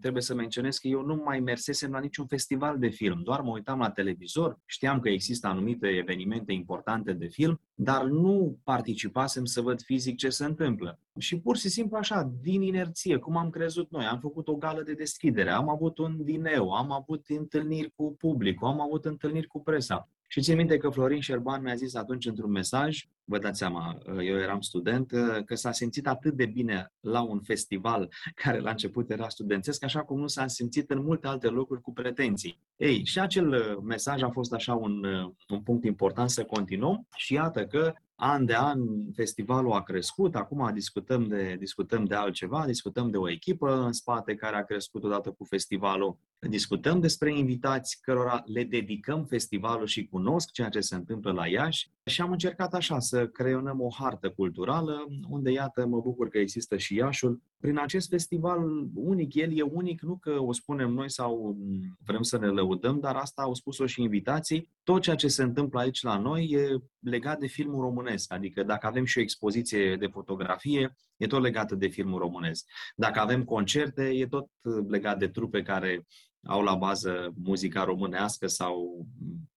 trebuie să menționez că eu nu mai mersesem la niciun festival de film, doar mă uitam la televizor, știam că există anumite evenimente importante de film, dar nu participasem să văd fizic ce se întâmplă. Și pur și simplu așa, din inerție, cum am crezut noi, am făcut o gală de deschidere, am avut un dineu, am avut întâlniri cu publicul, am avut întâlniri cu presa. Și țin minte că Florin Șerban mi-a zis atunci într-un mesaj, vă dați seama, eu eram student, că s-a simțit atât de bine la un festival *laughs* care la început era studențesc, așa cum nu s-a simțit în multe alte locuri cu pretenții. Ei, și acel mesaj a fost așa un, un punct important să continuăm și iată că an de an festivalul a crescut, acum discutăm de, discutăm de altceva, discutăm de o echipă în spate care a crescut odată cu festivalul, discutăm despre invitați cărora le dedicăm festivalul și cunosc ceea ce se întâmplă la Iași și am încercat așa să creionăm o hartă culturală, unde iată mă bucur că există și Iașul. Prin acest festival unic, el e unic, nu că o spunem noi sau vrem să ne lăudăm, dar asta au spus-o și invitații. Tot ceea ce se întâmplă aici la noi e legat de filmul românesc, adică dacă avem și o expoziție de fotografie, e tot legată de filmul românesc. Dacă avem concerte, e tot legat de trupe care au la bază muzica românească sau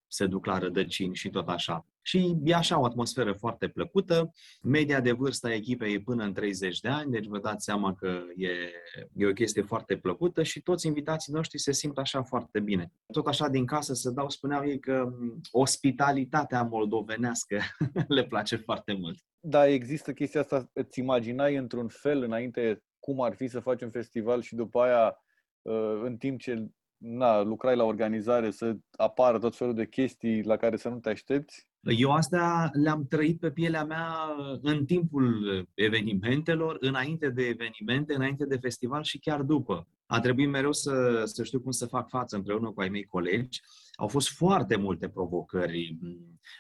se duc la rădăcini și tot așa. Și e așa o atmosferă foarte plăcută. Media de vârstă a echipei e până în 30 de ani, deci vă dați seama că e, e o chestie foarte plăcută și toți invitații noștri se simt așa foarte bine. Tot așa din casă să dau, spuneau ei că ospitalitatea moldovenească *laughs* le place foarte mult. Da, există chestia asta, îți imaginai într-un fel înainte cum ar fi să faci un festival și după aia, uh, în timp ce na, lucrai la organizare să apară tot felul de chestii la care să nu te aștepți? Eu astea le-am trăit pe pielea mea în timpul evenimentelor, înainte de evenimente, înainte de festival și chiar după. A trebuit mereu să, să știu cum să fac față împreună cu ai mei colegi. Au fost foarte multe provocări.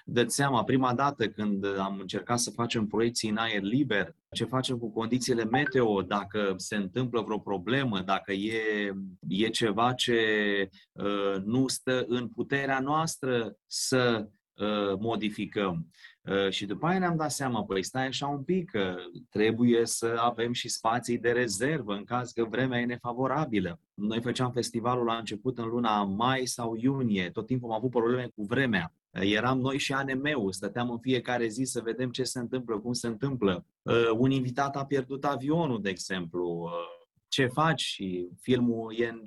dă seama, prima dată când am încercat să facem proiecții în aer liber, ce facem cu condițiile meteo, dacă se întâmplă vreo problemă, dacă e, e ceva ce uh, nu stă în puterea noastră să uh, modificăm. Uh, și după aia ne-am dat seama, păi stai așa un pic, că trebuie să avem și spații de rezervă în caz că vremea e nefavorabilă. Noi făceam festivalul la început în luna mai sau iunie, tot timpul am avut probleme cu vremea. Uh, eram noi și ANM-ul, stăteam în fiecare zi să vedem ce se întâmplă, cum se întâmplă. Uh, un invitat a pierdut avionul, de exemplu, ce faci și filmul e în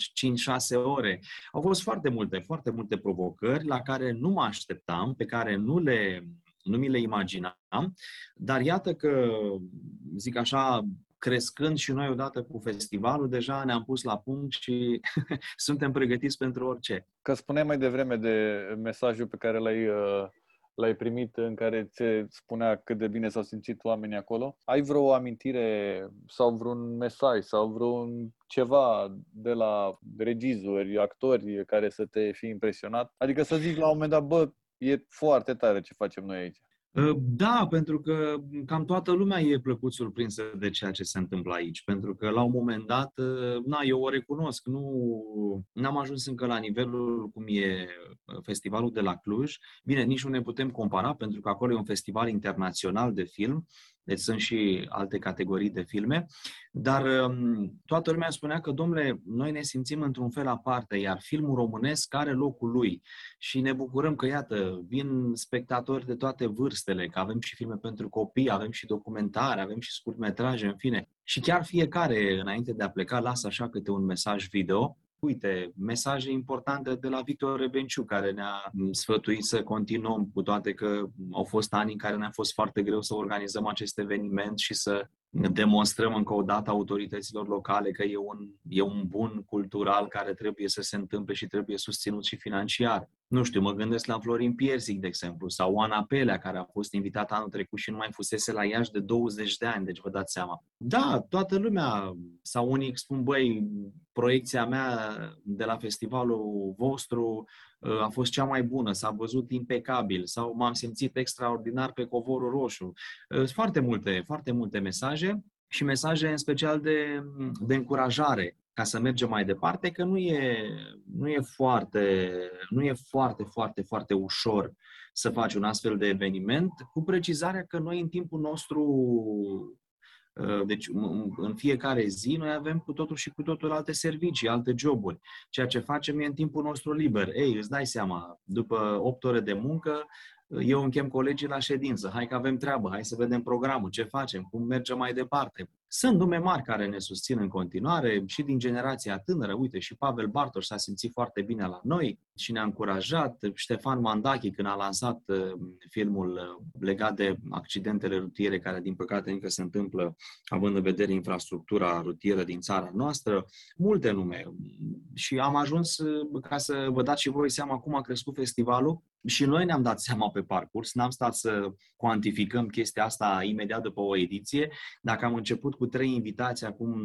5-6 ore. Au fost foarte multe, foarte multe provocări la care nu mă așteptam, pe care nu le nu mi le imaginam, dar iată că, zic așa, crescând și noi odată cu festivalul, deja ne-am pus la punct și *laughs* suntem pregătiți pentru orice. Că spuneai mai devreme de mesajul pe care l-ai, uh, l-ai primit în care ți spunea cât de bine s-au simțit oamenii acolo. Ai vreo amintire sau vreun mesaj sau vreun ceva de la regizori, actori care să te fi impresionat? Adică să zici la un moment dat, bă, e foarte tare ce facem noi aici. Ă, da, pentru că cam toată lumea e plăcut surprinsă de ceea ce se întâmplă aici, pentru că la un moment dat, ă, na, eu o recunosc, nu am ajuns încă la nivelul cum e festivalul de la Cluj. Bine, nici nu ne putem compara, pentru că acolo e un festival internațional de film, deci sunt și alte categorii de filme, dar um, toată lumea spunea că, domnule, noi ne simțim într-un fel aparte, iar filmul românesc are locul lui. Și ne bucurăm că, iată, vin spectatori de toate vârstele, că avem și filme pentru copii, avem și documentare, avem și scurtmetraje, în fine. Și chiar fiecare, înainte de a pleca, lasă așa câte un mesaj video Uite, mesaje importante de la Victor Rebenciu, care ne-a sfătuit să continuăm, cu toate că au fost ani în care ne-a fost foarte greu să organizăm acest eveniment și să demonstrăm încă o dată autorităților locale că e un, e un bun cultural care trebuie să se întâmple și trebuie susținut și financiar. Nu știu, mă gândesc la Florin Piersic, de exemplu, sau Oana Pelea, care a fost invitată anul trecut și nu mai fusese la Iași de 20 de ani, deci vă dați seama. Da, toată lumea, sau unii spun, băi, proiecția mea de la festivalul vostru uh, a fost cea mai bună, s-a văzut impecabil sau m-am simțit extraordinar pe covorul roșu. Uh, sunt foarte multe, foarte multe mesaje și mesaje în special de, de încurajare ca să mergem mai departe, că nu e, nu e foarte, nu e foarte, foarte, foarte ușor să faci un astfel de eveniment, cu precizarea că noi în timpul nostru uh, deci în fiecare zi noi avem cu totul și cu totul alte servicii, alte joburi. Ceea ce facem e în timpul nostru liber. Ei, îți dai seama, după 8 ore de muncă, eu închem colegii la ședință, hai că avem treabă, hai să vedem programul, ce facem, cum mergem mai departe. Sunt nume mari care ne susțin în continuare și din generația tânără. Uite, și Pavel Bartos s-a simțit foarte bine la noi și ne-a încurajat. Ștefan Mandachi, când a lansat uh, filmul uh, legat de accidentele rutiere, care din păcate încă se întâmplă, având în vedere infrastructura rutieră din țara noastră, multe nume. Și am ajuns, uh, ca să vă dați și voi seama cum a crescut festivalul, și noi ne-am dat seama pe parcurs, n-am stat să cuantificăm chestia asta imediat după o ediție. Dacă am început cu trei invitați acum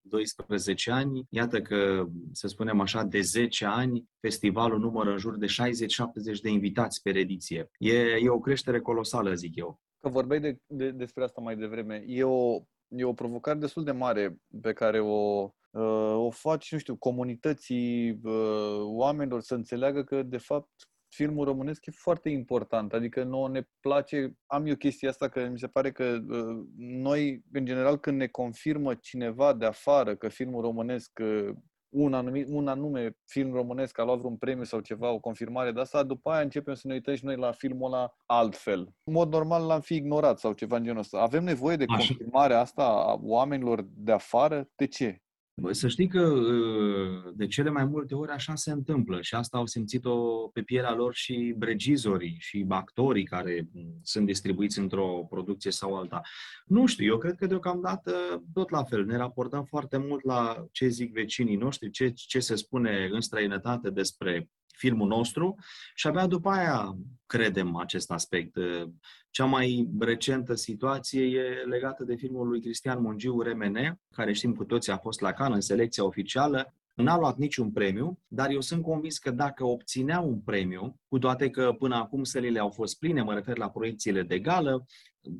12 ani, iată că, să spunem așa, de 10 ani, festivalul numără în jur de 60-70 de invitați pe ediție. E, e o creștere colosală, zic eu. Că vorbeai de, de, despre asta mai devreme. E o, e o provocare destul de mare pe care o, uh, o faci, nu știu, comunității, uh, oamenilor să înțeleagă că, de fapt, filmul românesc e foarte important. Adică nouă ne place, am eu chestia asta că mi se pare că uh, noi, în general, când ne confirmă cineva de afară că filmul românesc uh, un, anumit, un anume film românesc a luat vreun premiu sau ceva, o confirmare de asta, după aia începem să ne uităm și noi la filmul ăla altfel. În mod normal l-am fi ignorat sau ceva în genul ăsta. Avem nevoie de confirmarea asta a oamenilor de afară? De ce? Să știi că uh, de cele mai multe ori așa se întâmplă și asta au simțit-o pe pielea lor și regizorii și actorii care mm, sunt distribuiți într-o producție sau alta. Nu știu, eu cred că deocamdată tot la fel. Ne raportăm foarte mult la ce zic vecinii noștri, ce, ce se spune în străinătate despre filmul nostru și abia după aia credem acest aspect. Cea mai recentă situație e legată de filmul lui Cristian Mungiu, Remene, care știm cu toții a fost la Cannes în selecția oficială. N-a luat niciun premiu, dar eu sunt convins că dacă obținea un premiu, cu toate că până acum sălile au fost pline, mă refer la proiecțiile de gală,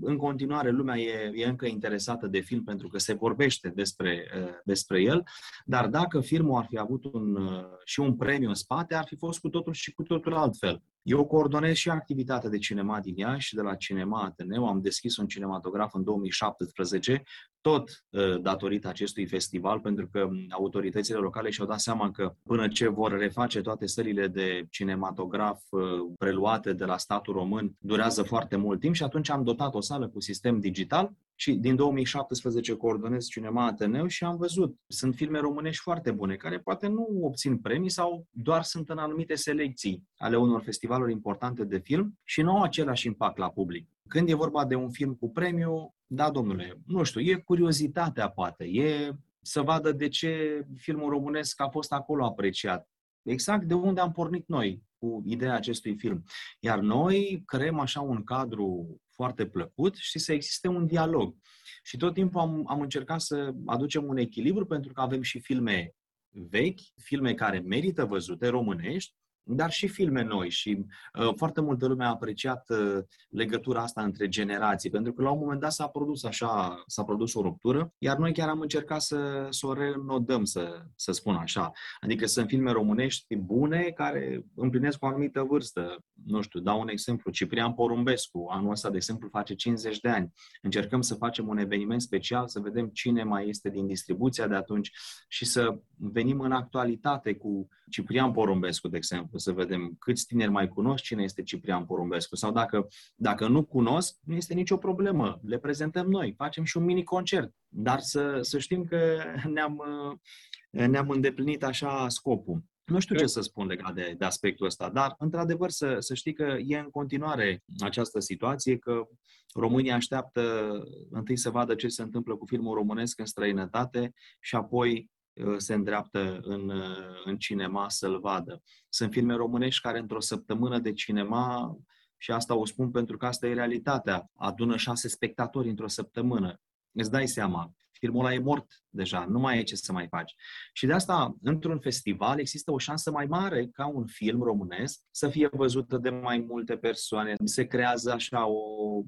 în continuare lumea e, e încă interesată de film pentru că se vorbește despre, uh, despre el, dar dacă filmul ar fi avut un, uh, și un premiu în spate, ar fi fost cu totul și cu totul altfel. Eu coordonez și activitatea de cinema din Iași, de la Cinema Ateneu. Am deschis un cinematograf în 2017, tot uh, datorită acestui festival, pentru că autoritățile locale și-au dat seama că până ce vor reface toate sălile de cinematograf uh, preluate de la statul român, durează foarte mult timp și atunci am dotat o sală cu sistem digital și din 2017 coordonez Cinema Ateneu și am văzut, sunt filme românești foarte bune, care poate nu obțin premii sau doar sunt în anumite selecții ale unor festivaluri importante de film și nu au același impact la public. Când e vorba de un film cu premiu, da, domnule, nu știu, e curiozitatea poate, e să vadă de ce filmul românesc a fost acolo apreciat. Exact de unde am pornit noi cu ideea acestui film. Iar noi creăm așa un cadru foarte plăcut și să existe un dialog. Și tot timpul am, am încercat să aducem un echilibru pentru că avem și filme vechi, filme care merită văzute, românești, dar și filme noi și uh, foarte multă lume a apreciat uh, legătura asta între generații, pentru că la un moment dat s-a produs așa, s-a produs o ruptură, iar noi chiar am încercat să, să o reînodăm, să, să spun așa. Adică sunt filme românești bune care împlinesc o anumită vârstă. Nu știu, dau un exemplu, Ciprian Porumbescu, anul ăsta, de exemplu, face 50 de ani. Încercăm să facem un eveniment special, să vedem cine mai este din distribuția de atunci și să venim în actualitate cu Ciprian Porumbescu, de exemplu, să vedem câți tineri mai cunosc cine este Ciprian Porumbescu. Sau dacă, dacă nu cunosc, nu este nicio problemă. Le prezentăm noi, facem și un mini concert. Dar să, să știm că ne-am, ne-am îndeplinit așa scopul. Nu știu ce să spun legat de, de aspectul ăsta, dar, într-adevăr, să, să știi că e în continuare această situație, că România așteaptă întâi să vadă ce se întâmplă cu filmul românesc în străinătate și apoi Uh, se îndreaptă în, uh, în cinema să-l vadă. Sunt filme românești care într-o săptămână de cinema, și asta o spun pentru că asta e realitatea, adună șase spectatori într-o săptămână. Îți dai seama, filmul ăla e mort deja, nu mai e ce să mai faci. Și de asta, într-un festival, există o șansă mai mare ca un film românesc să fie văzut de mai multe persoane. Se creează așa o,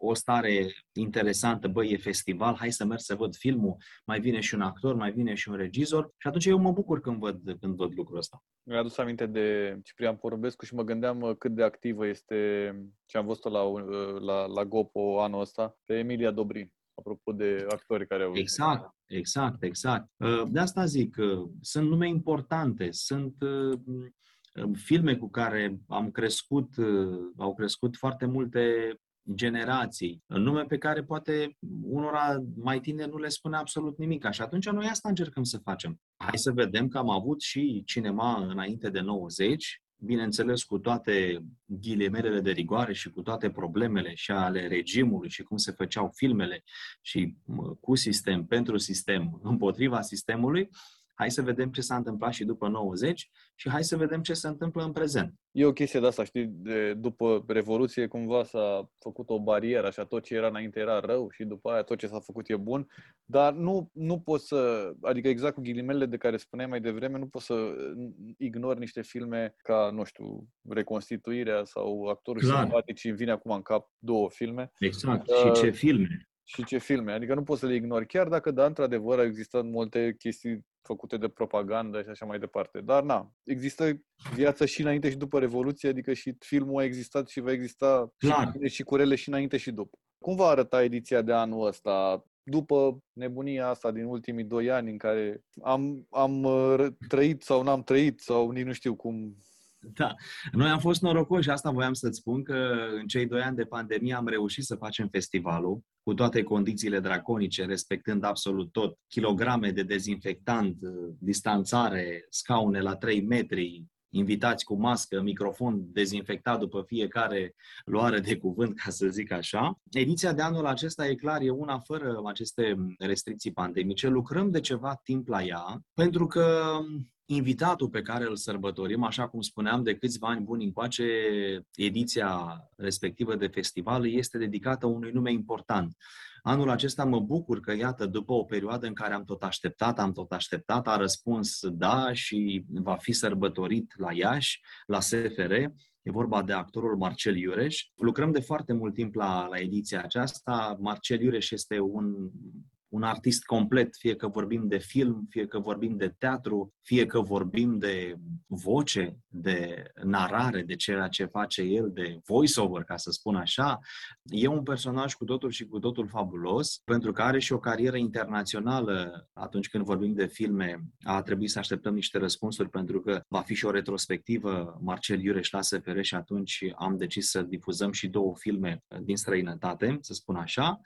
o stare interesantă, băi, e festival, hai să merg să văd filmul, mai vine și un actor, mai vine și un regizor și atunci eu mă bucur când văd, când văd lucrul ăsta. Mi-a adus aminte de Ciprian Porumbescu și mă gândeam uh, cât de activă este ce am văzut la, uh, la, la Gopo anul ăsta, pe Emilia Dobrin apropo de actori care au... Exact, exact, exact. Uh, de asta zic, sunt nume importante, sunt filme cu care am crescut, au crescut foarte multe generații, nume pe care poate unora mai tineri nu le spune absolut nimic. Și atunci noi asta încercăm să facem. Hai să vedem că am avut și cinema înainte de 90, bineînțeles cu toate ghilimelele de rigoare și cu toate problemele și ale regimului și cum se făceau filmele și cu sistem, pentru sistem, împotriva sistemului, hai să vedem ce s-a întâmplat și după 90 și hai să vedem ce se întâmplă în prezent. E o chestie de asta, știi, de, după Revoluție cumva s-a făcut o barieră, așa, tot ce era înainte era rău și după aia tot ce s-a făcut e bun, dar nu, nu poți să, adică exact cu ghilimele de care spuneai mai devreme, nu poți să ignori niște filme ca, nu știu, Reconstituirea sau Actorul Simpatic și vine acum în cap două filme. Exact, uh, și ce filme și ce filme. Adică nu poți să le ignori, chiar dacă, da, într-adevăr, au existat multe chestii făcute de propagandă și așa mai departe. Dar, na, există viața și înainte și după Revoluție, adică și filmul a existat și va exista Clar. și, și curele și înainte și după. Cum va arăta ediția de anul ăsta? După nebunia asta din ultimii doi ani în care am, am uh, trăit sau n-am trăit sau nici nu știu cum da. Noi am fost norocoși, asta voiam să-ți spun, că în cei doi ani de pandemie am reușit să facem festivalul. Cu toate condițiile draconice, respectând absolut tot, kilograme de dezinfectant, distanțare, scaune la 3 metri, invitați cu mască, microfon dezinfectat după fiecare luare de cuvânt, ca să zic așa. Ediția de anul acesta, e clar, e una fără aceste restricții pandemice. Lucrăm de ceva timp la ea, pentru că invitatul pe care îl sărbătorim, așa cum spuneam, de câțiva ani buni încoace, ediția respectivă de festival este dedicată unui nume important. Anul acesta mă bucur că, iată, după o perioadă în care am tot așteptat, am tot așteptat, a răspuns da și va fi sărbătorit la Iași, la SFR. E vorba de actorul Marcel Iureș. Lucrăm de foarte mult timp la, la ediția aceasta. Marcel Iureș este un un artist complet, fie că vorbim de film, fie că vorbim de teatru, fie că vorbim de voce, de narare, de ceea ce face el, de voiceover, ca să spun așa. E un personaj cu totul și cu totul fabulos, pentru că are și o carieră internațională atunci când vorbim de filme. A trebuit să așteptăm niște răspunsuri pentru că va fi și o retrospectivă Marcel Iureș la SFR și atunci am decis să difuzăm și două filme din străinătate, să spun așa.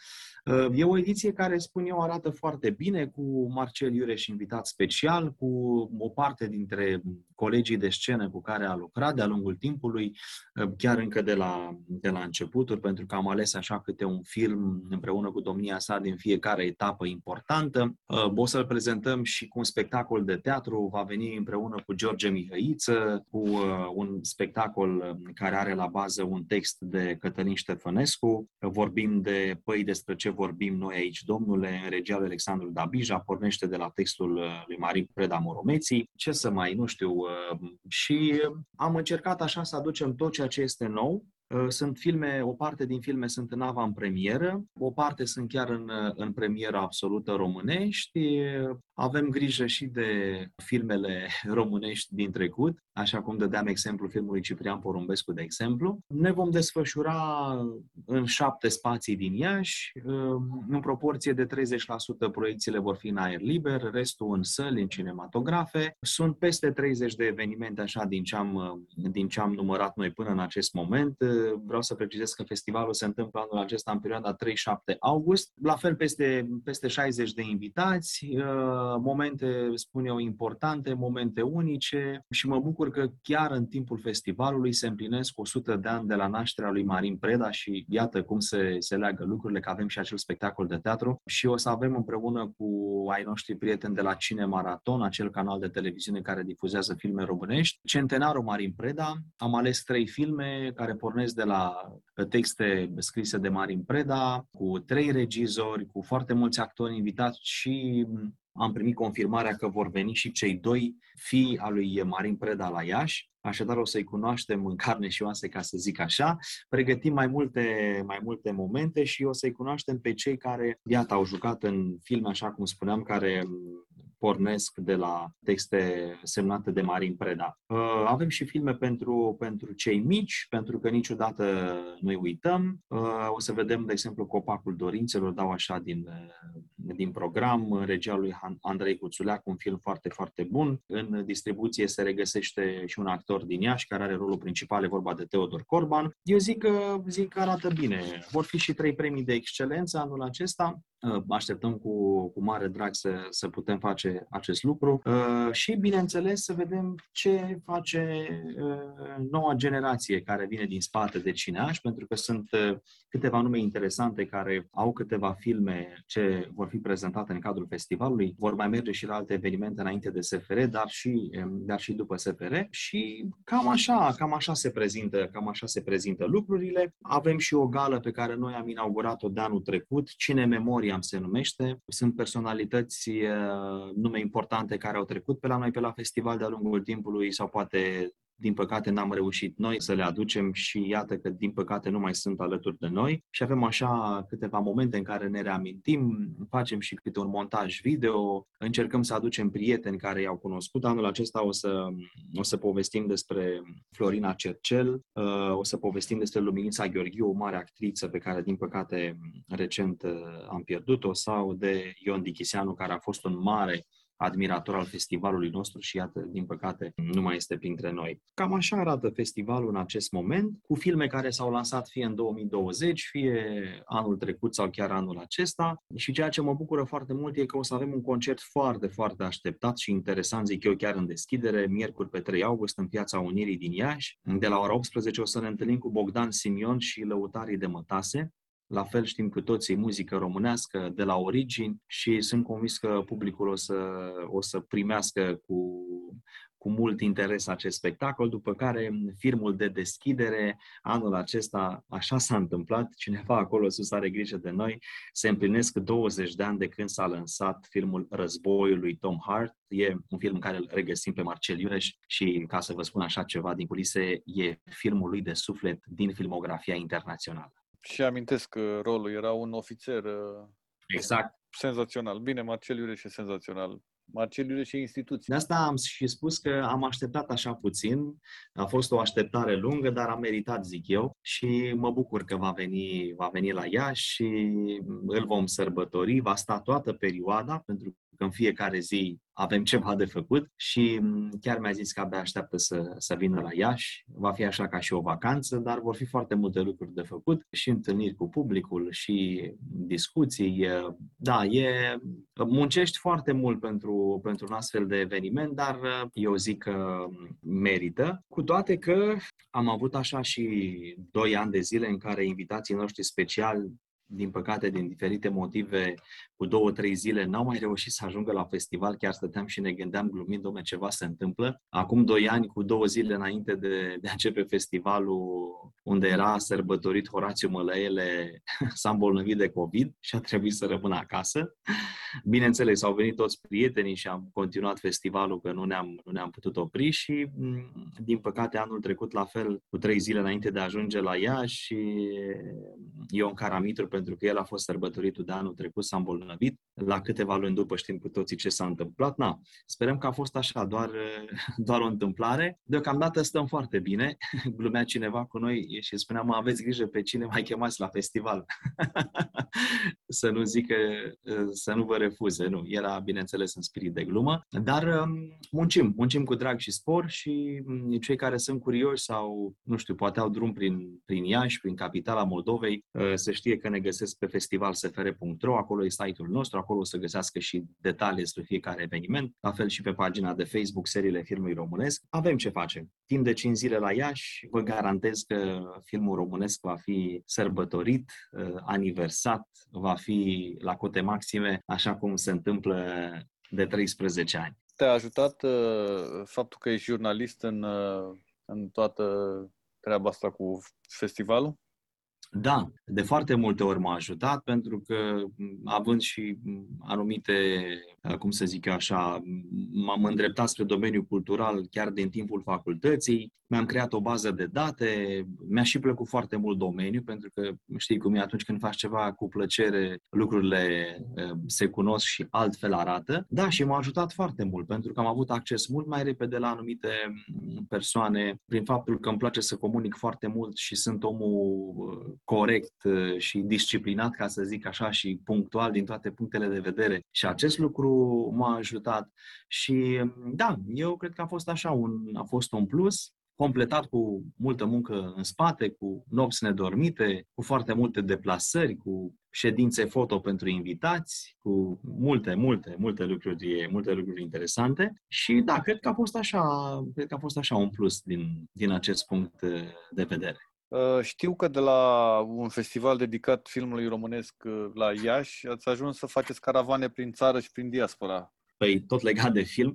E o ediție care, spun eu, arată foarte bine, cu Marcel Iureș invitat special, cu o parte dintre colegii de scenă cu care a lucrat de-a lungul timpului, chiar încă de la, de la începuturi, pentru că am ales așa câte un film împreună cu domnia sa din fiecare etapă importantă. O să-l prezentăm și cu un spectacol de teatru, va veni împreună cu George Mihăiță, cu un spectacol care are la bază un text de Cătălin Ștefănescu. Vorbim de Păi despre ce vorbim noi aici, domnule, în regia lui Alexandru Dabija, pornește de la textul uh, lui Marin Preda Moromeții. Ce să mai, nu știu, uh, și am încercat așa să aducem tot ceea ce este nou, uh, sunt filme, o parte din filme sunt în avant-premieră, o parte sunt chiar în, în premieră absolută românești. Avem grijă și de filmele *laughs* românești din trecut, așa cum dădeam exemplu filmului Ciprian Porumbescu, de exemplu. Ne vom desfășura în șapte spații din Iași, în proporție de 30% proiecțiile vor fi în aer liber, restul în săli, în cinematografe. Sunt peste 30 de evenimente așa din ce am, din ce am numărat noi până în acest moment. Vreau să precizez că festivalul se întâmplă anul acesta în perioada 3-7 august. La fel peste, peste 60 de invitați, momente, spun eu, importante, momente unice și mă bucur că chiar în timpul festivalului se împlinesc 100 de ani de la nașterea lui Marin Preda și iată cum se, se leagă lucrurile, că avem și acel spectacol de teatru și o să avem împreună cu ai noștri prieteni de la Cine Maraton, acel canal de televiziune care difuzează filme românești, Centenarul Marin Preda. Am ales trei filme care pornesc de la texte scrise de Marin Preda, cu trei regizori, cu foarte mulți actori invitați și am primit confirmarea că vor veni și cei doi fii al lui Marin Preda la Iași, așadar o să-i cunoaștem în carne și oase, ca să zic așa. Pregătim mai multe, mai multe momente și o să-i cunoaștem pe cei care, iată, au jucat în filme, așa cum spuneam, care pornesc de la texte semnate de Marin Preda. Uh, avem și filme pentru, pentru cei mici, pentru că niciodată nu uităm. Uh, o să vedem, de exemplu, Copacul Dorințelor, dau așa din, din program, regia lui Andrei Cuțuleac, un film foarte, foarte bun. În distribuție se regăsește și un actor din Iași, care are rolul principal, e vorba de Teodor Corban. Eu zic că, zic că arată bine. Vor fi și trei premii de excelență anul acesta. Uh, așteptăm cu, cu mare drag să, să putem face acest lucru uh, și, bineînțeles, să vedem ce face uh, noua generație care vine din spate de Cineaș, pentru că sunt câteva nume interesante care au câteva filme ce vor fi prezentate în cadrul festivalului. Vor mai merge și la alte evenimente înainte de SFR, dar și, um, dar și după SFR și cam așa, cam așa se prezintă, cam așa se prezintă lucrurile. Avem și o gală pe care noi am inaugurat-o de anul trecut, Cine Memoria William se numește. Sunt personalități nume importante care au trecut pe la noi pe la festival de-a lungul timpului sau poate din păcate n-am reușit noi să le aducem și iată că din păcate nu mai sunt alături de noi și avem așa câteva momente în care ne reamintim, facem și câte un montaj video, încercăm să aducem prieteni care i-au cunoscut. Anul acesta o să, o să povestim despre Florina Cercel, uh, o să povestim despre Luminița Gheorghiu, o mare actriță pe care din păcate recent uh, am pierdut-o, sau de Ion Dichiseanu, care a fost un mare admirator al festivalului nostru și iată, din păcate, nu mai este printre noi. Cam așa arată festivalul în acest moment, cu filme care s-au lansat fie în 2020, fie anul trecut sau chiar anul acesta. Și ceea ce mă bucură foarte mult e că o să avem un concert foarte, foarte așteptat și interesant, zic eu, chiar în deschidere, miercuri pe 3 august, în Piața Unirii din Iași. De la ora 18 o să ne întâlnim cu Bogdan Simion și lăutarii de Mătase. La fel știm cu toții muzică românească de la origini și sunt convins că publicul o să, o să primească cu, cu mult interes acest spectacol, după care filmul de deschidere anul acesta, așa s-a întâmplat, cineva acolo sus are grijă de noi, se împlinesc 20 de ani de când s-a lansat filmul Războiul lui Tom Hart. E un film în care îl regăsim pe Marcel Iureș și, ca să vă spun așa ceva din culise, e filmul lui de suflet din filmografia internațională. Și amintesc că rolul era un ofițer uh, Exact. senzațional. Bine, Marcel Iureș e senzațional. Marcel Iureș e instituție. De asta am și spus că am așteptat așa puțin. A fost o așteptare lungă, dar a meritat, zic eu, și mă bucur că va veni, va veni la ea și îl vom sărbători. Va sta toată perioada, pentru că în fiecare zi avem *laughs* ceva de făcut și chiar mi-a zis că abia așteaptă să, să vină la Iași. Va fi așa ca și o vacanță, dar vor fi foarte multe lucruri de făcut și întâlniri cu publicul și discuții. Da, e, muncești foarte mult pentru, pentru un astfel de eveniment, dar eu zic că merită. Cu toate că am avut așa și doi ani de zile în care invitații noștri speciali din păcate, din diferite motive, cu două, trei zile n-au mai reușit să ajungă la festival, chiar stăteam și ne gândeam glumind, domne, ceva se întâmplă. Acum doi ani, cu două zile înainte de, de a începe festivalul, unde era sărbătorit Horațiu Mălăele, *laughs* s-a îmbolnăvit de COVID și a trebuit să rămână acasă. Bineînțeles, au venit toți prietenii și am continuat festivalul, că nu ne-am, nu ne-am putut opri și, din păcate, anul trecut, la fel, cu trei zile înainte de a ajunge la ea și Ion Caramitru, pentru că el a fost sărbătoritul de anul trecut, s-a îmbolnăvit. La câteva luni după știm cu toții ce s-a întâmplat. Na, sperăm că a fost așa, doar, *laughs* doar o întâmplare. Deocamdată stăm foarte bine. *laughs* Glumea cineva cu noi și spunea, mă, aveți grijă pe cine mai chemați la festival. *laughs* să nu zică, să nu vă refuze. Nu, era, bineînțeles, în spirit de glumă. Dar um, muncim, muncim cu drag și spor și um, cei care sunt curioși sau, nu știu, poate au drum prin, prin Iași, prin capitala Moldovei, uh, să știe că ne găsesc pe festivalsfr.ro, acolo e site-ul nostru, acolo o să găsească și detalii despre fiecare eveniment, la fel și pe pagina de Facebook, seriile filmului românesc. Avem ce face. Timp de 5 zile la Iași, vă garantez că filmul românesc va fi sărbătorit, uh, aniversat, va fi la cote maxime, așa cum se întâmplă de 13 ani. Te-a ajutat uh, faptul că ești jurnalist în, uh, în toată treaba asta cu festivalul? Da, de foarte multe ori m-a ajutat pentru că având și anumite, cum să zic eu așa, m-am îndreptat spre domeniul cultural chiar din timpul facultății, mi-am creat o bază de date, mi-a și plăcut foarte mult domeniul pentru că știi cum e atunci când faci ceva cu plăcere, lucrurile se cunosc și altfel arată. Da, și m-a ajutat foarte mult pentru că am avut acces mult mai repede la anumite persoane prin faptul că îmi place să comunic foarte mult și sunt omul corect uh, și disciplinat, ca să zic așa, și punctual din toate punctele de vedere. Și acest lucru m-a ajutat. Și da, eu cred că a fost așa, un, a fost un plus completat cu multă muncă în spate, cu nopți nedormite, cu foarte multe deplasări, cu ședințe foto pentru invitați, cu multe, multe, multe lucruri, multe lucruri interesante. Și da, cred că a fost așa, cred că a fost așa un plus din, din acest punct de vedere. Uh, știu că de la un festival dedicat filmului românesc uh, la Iași ați ajuns să faceți caravane prin țară și prin diaspora. Păi, tot legat de film,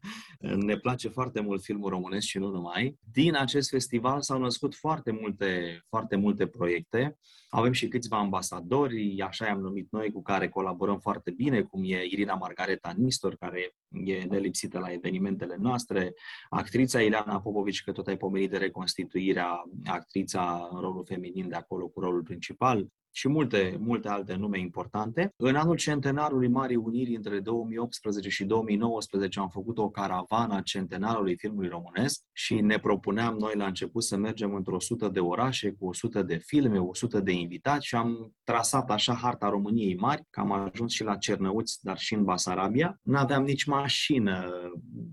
*laughs* ne place foarte mult filmul românesc și nu numai. Din acest festival s-au născut foarte multe, foarte multe proiecte. Avem și câțiva ambasadori, așa i-am numit noi, cu care colaborăm foarte bine, cum e Irina Margareta Nistor, care e nelipsită la evenimentele noastre, actrița Ileana Popovici, că tot ai pomenit de reconstituirea actrița în rolul feminin de acolo cu rolul principal, și multe, multe alte nume importante. În anul centenarului Marii Uniri, între 2018 și 2019, am făcut o caravană a centenarului filmului românesc și ne propuneam noi la început să mergem într-o 100 de orașe cu 100 de filme, 100 de invitați și am trasat așa harta României mari, că am ajuns și la Cernăuți, dar și în Basarabia. Nu aveam nici mașină,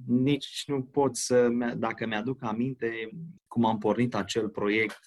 nici nu pot să, dacă mi-aduc aminte cum am pornit acel proiect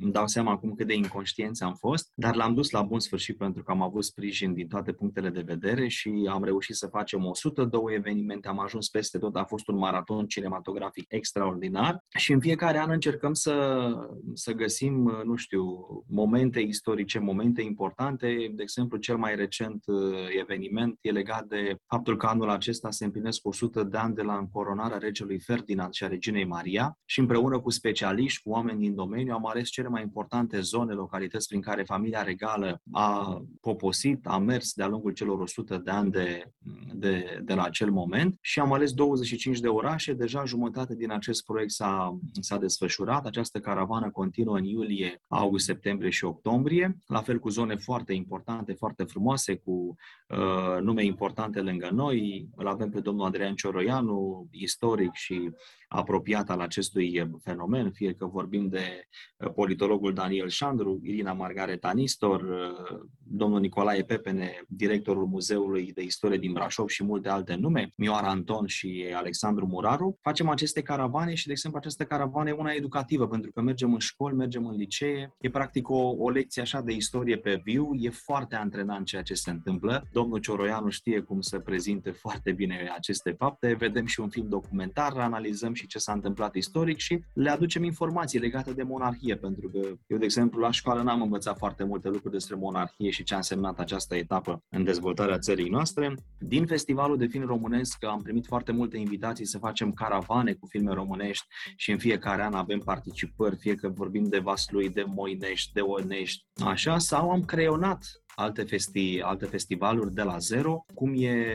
îmi dau seama acum cât de inconștienți am fost, dar l-am dus la bun sfârșit pentru că am avut sprijin din toate punctele de vedere și am reușit să facem 102 evenimente, am ajuns peste tot, a fost un maraton cinematografic extraordinar și în fiecare an încercăm să, să găsim, nu știu, momente istorice, momente importante. De exemplu, cel mai recent uh, eveniment e legat de faptul că anul acesta se împlinesc 100 de ani de la încoronarea regelui Ferdinand și a reginei Maria și împreună cu specialiști, cu oameni din domeniu, am ales cele cele mai importante zone, localități prin care familia regală a poposit, a mers de-a lungul celor 100 de ani de, de, de la acel moment și am ales 25 de orașe. Deja jumătate din acest proiect s-a, s-a desfășurat. Această caravană continuă în iulie, august, septembrie și octombrie, la fel cu zone foarte importante, foarte frumoase, cu uh, nume importante lângă noi. Îl avem pe domnul Adrian Cioroianu, istoric și apropiat al acestui fenomen, fie că vorbim de uh, politologul Daniel Șandru, Irina Margareta Nistor, uh, domnul Nicolae Pepene, directorul Muzeului de Istorie din Brașov și multe alte nume, Mioara Anton și Alexandru Muraru. Facem aceste caravane și, de exemplu, această caravană e una educativă, pentru că mergem în școli, mergem în licee, e practic o, o lecție așa de istorie pe viu, e foarte antrenant ceea ce se întâmplă. Domnul Cioroianu știe cum să prezinte foarte bine aceste fapte, vedem și un film documentar, analizăm și ce s-a întâmplat istoric și le aducem informații legate de monarhie, pentru că eu, de exemplu, la școală n-am învățat foarte multe lucruri despre monarhie și ce a însemnat această etapă în dezvoltarea țării noastre. Din Festivalul de Film Românesc am primit foarte multe invitații să facem caravane cu filme românești și în fiecare an avem participări, fie că vorbim de Vaslui, de Moinești, de Onești, așa, sau am creionat alte, festi, alte festivaluri de la zero, cum e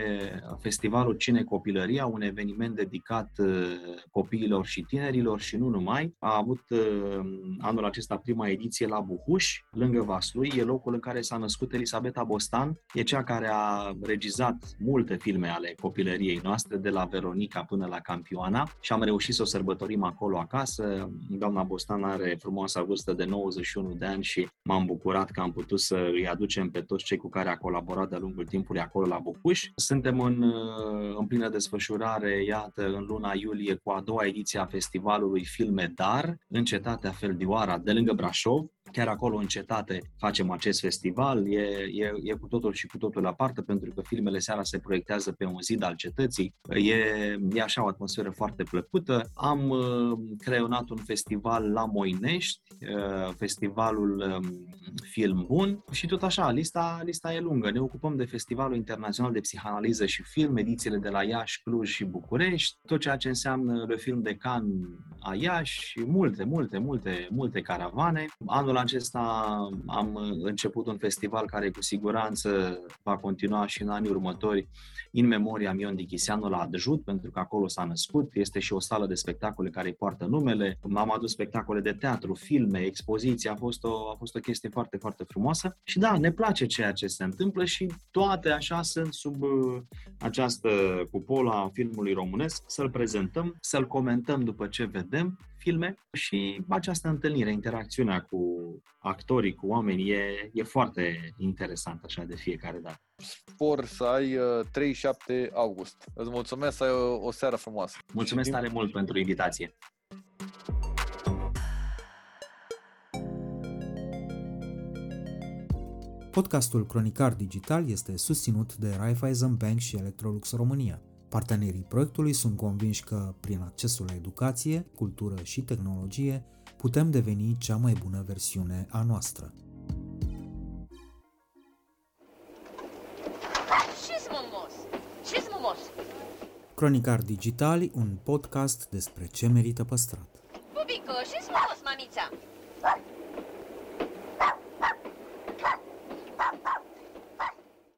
Festivalul Cine Copilăria, un eveniment dedicat uh, copiilor și tinerilor și nu numai. A avut uh, anul acesta prima ediție la Buhuș, lângă Vaslui, e locul în care s-a născut Elisabeta Bostan, e cea care a regizat multe filme ale copilăriei noastre, de la Veronica până la Campioana și am reușit să o sărbătorim acolo acasă. Doamna Bostan are frumoasa vârstă de 91 de ani și m-am bucurat că am putut să îi aducem pe toți cei cu care a colaborat de-a lungul timpului acolo la Bucuș. Suntem în, uh, în plină desfășurare, iată, în luna iulie, cu a doua ediție a festivalului Filme Dar, în cetatea Feldioara, de lângă Brașov. Chiar acolo, în cetate, facem acest festival. E, e, e cu totul și cu totul aparte, pentru că filmele seara se proiectează pe un zid al cetății. E, e așa o atmosferă foarte plăcută. Am uh, creionat un festival la Moinești, uh, festivalul um, Film Bun și tot așa, lista, lista e lungă. Ne ocupăm de Festivalul Internațional de Psihanaliză și Film, edițiile de la Iași, Cluj și București, tot ceea ce înseamnă Le Film de Can a Iași și multe, multe, multe, multe caravane. Anul acesta am început un festival care cu siguranță va continua și în anii următori, în memoria Mion Dichiseanu la Adjut, pentru că acolo s-a născut. Este și o sală de spectacole care îi poartă numele. M-am adus spectacole de teatru, filme, expoziții. A fost o, a fost o chestie foarte, foarte frumoasă. Și da, ne place ceea ce se întâmplă și toate așa sunt sub uh, această cupolă a filmului românesc, să-l prezentăm, să-l comentăm după ce vedem filme și această întâlnire, interacțiunea cu actorii, cu oamenii, e, e foarte interesant așa de fiecare dată. Spor să ai 37 uh, august. Îți mulțumesc să ai o, o seară frumoasă. Mulțumesc tare mult pentru invitație. Podcastul Cronicar Digital este susținut de Raiffeisen Bank și Electrolux România. Partenerii proiectului sunt convinși că, prin accesul la educație, cultură și tehnologie, putem deveni cea mai bună versiune a noastră. Cronicar Digital, un podcast despre ce merită păstrat. Bubico, și mamița?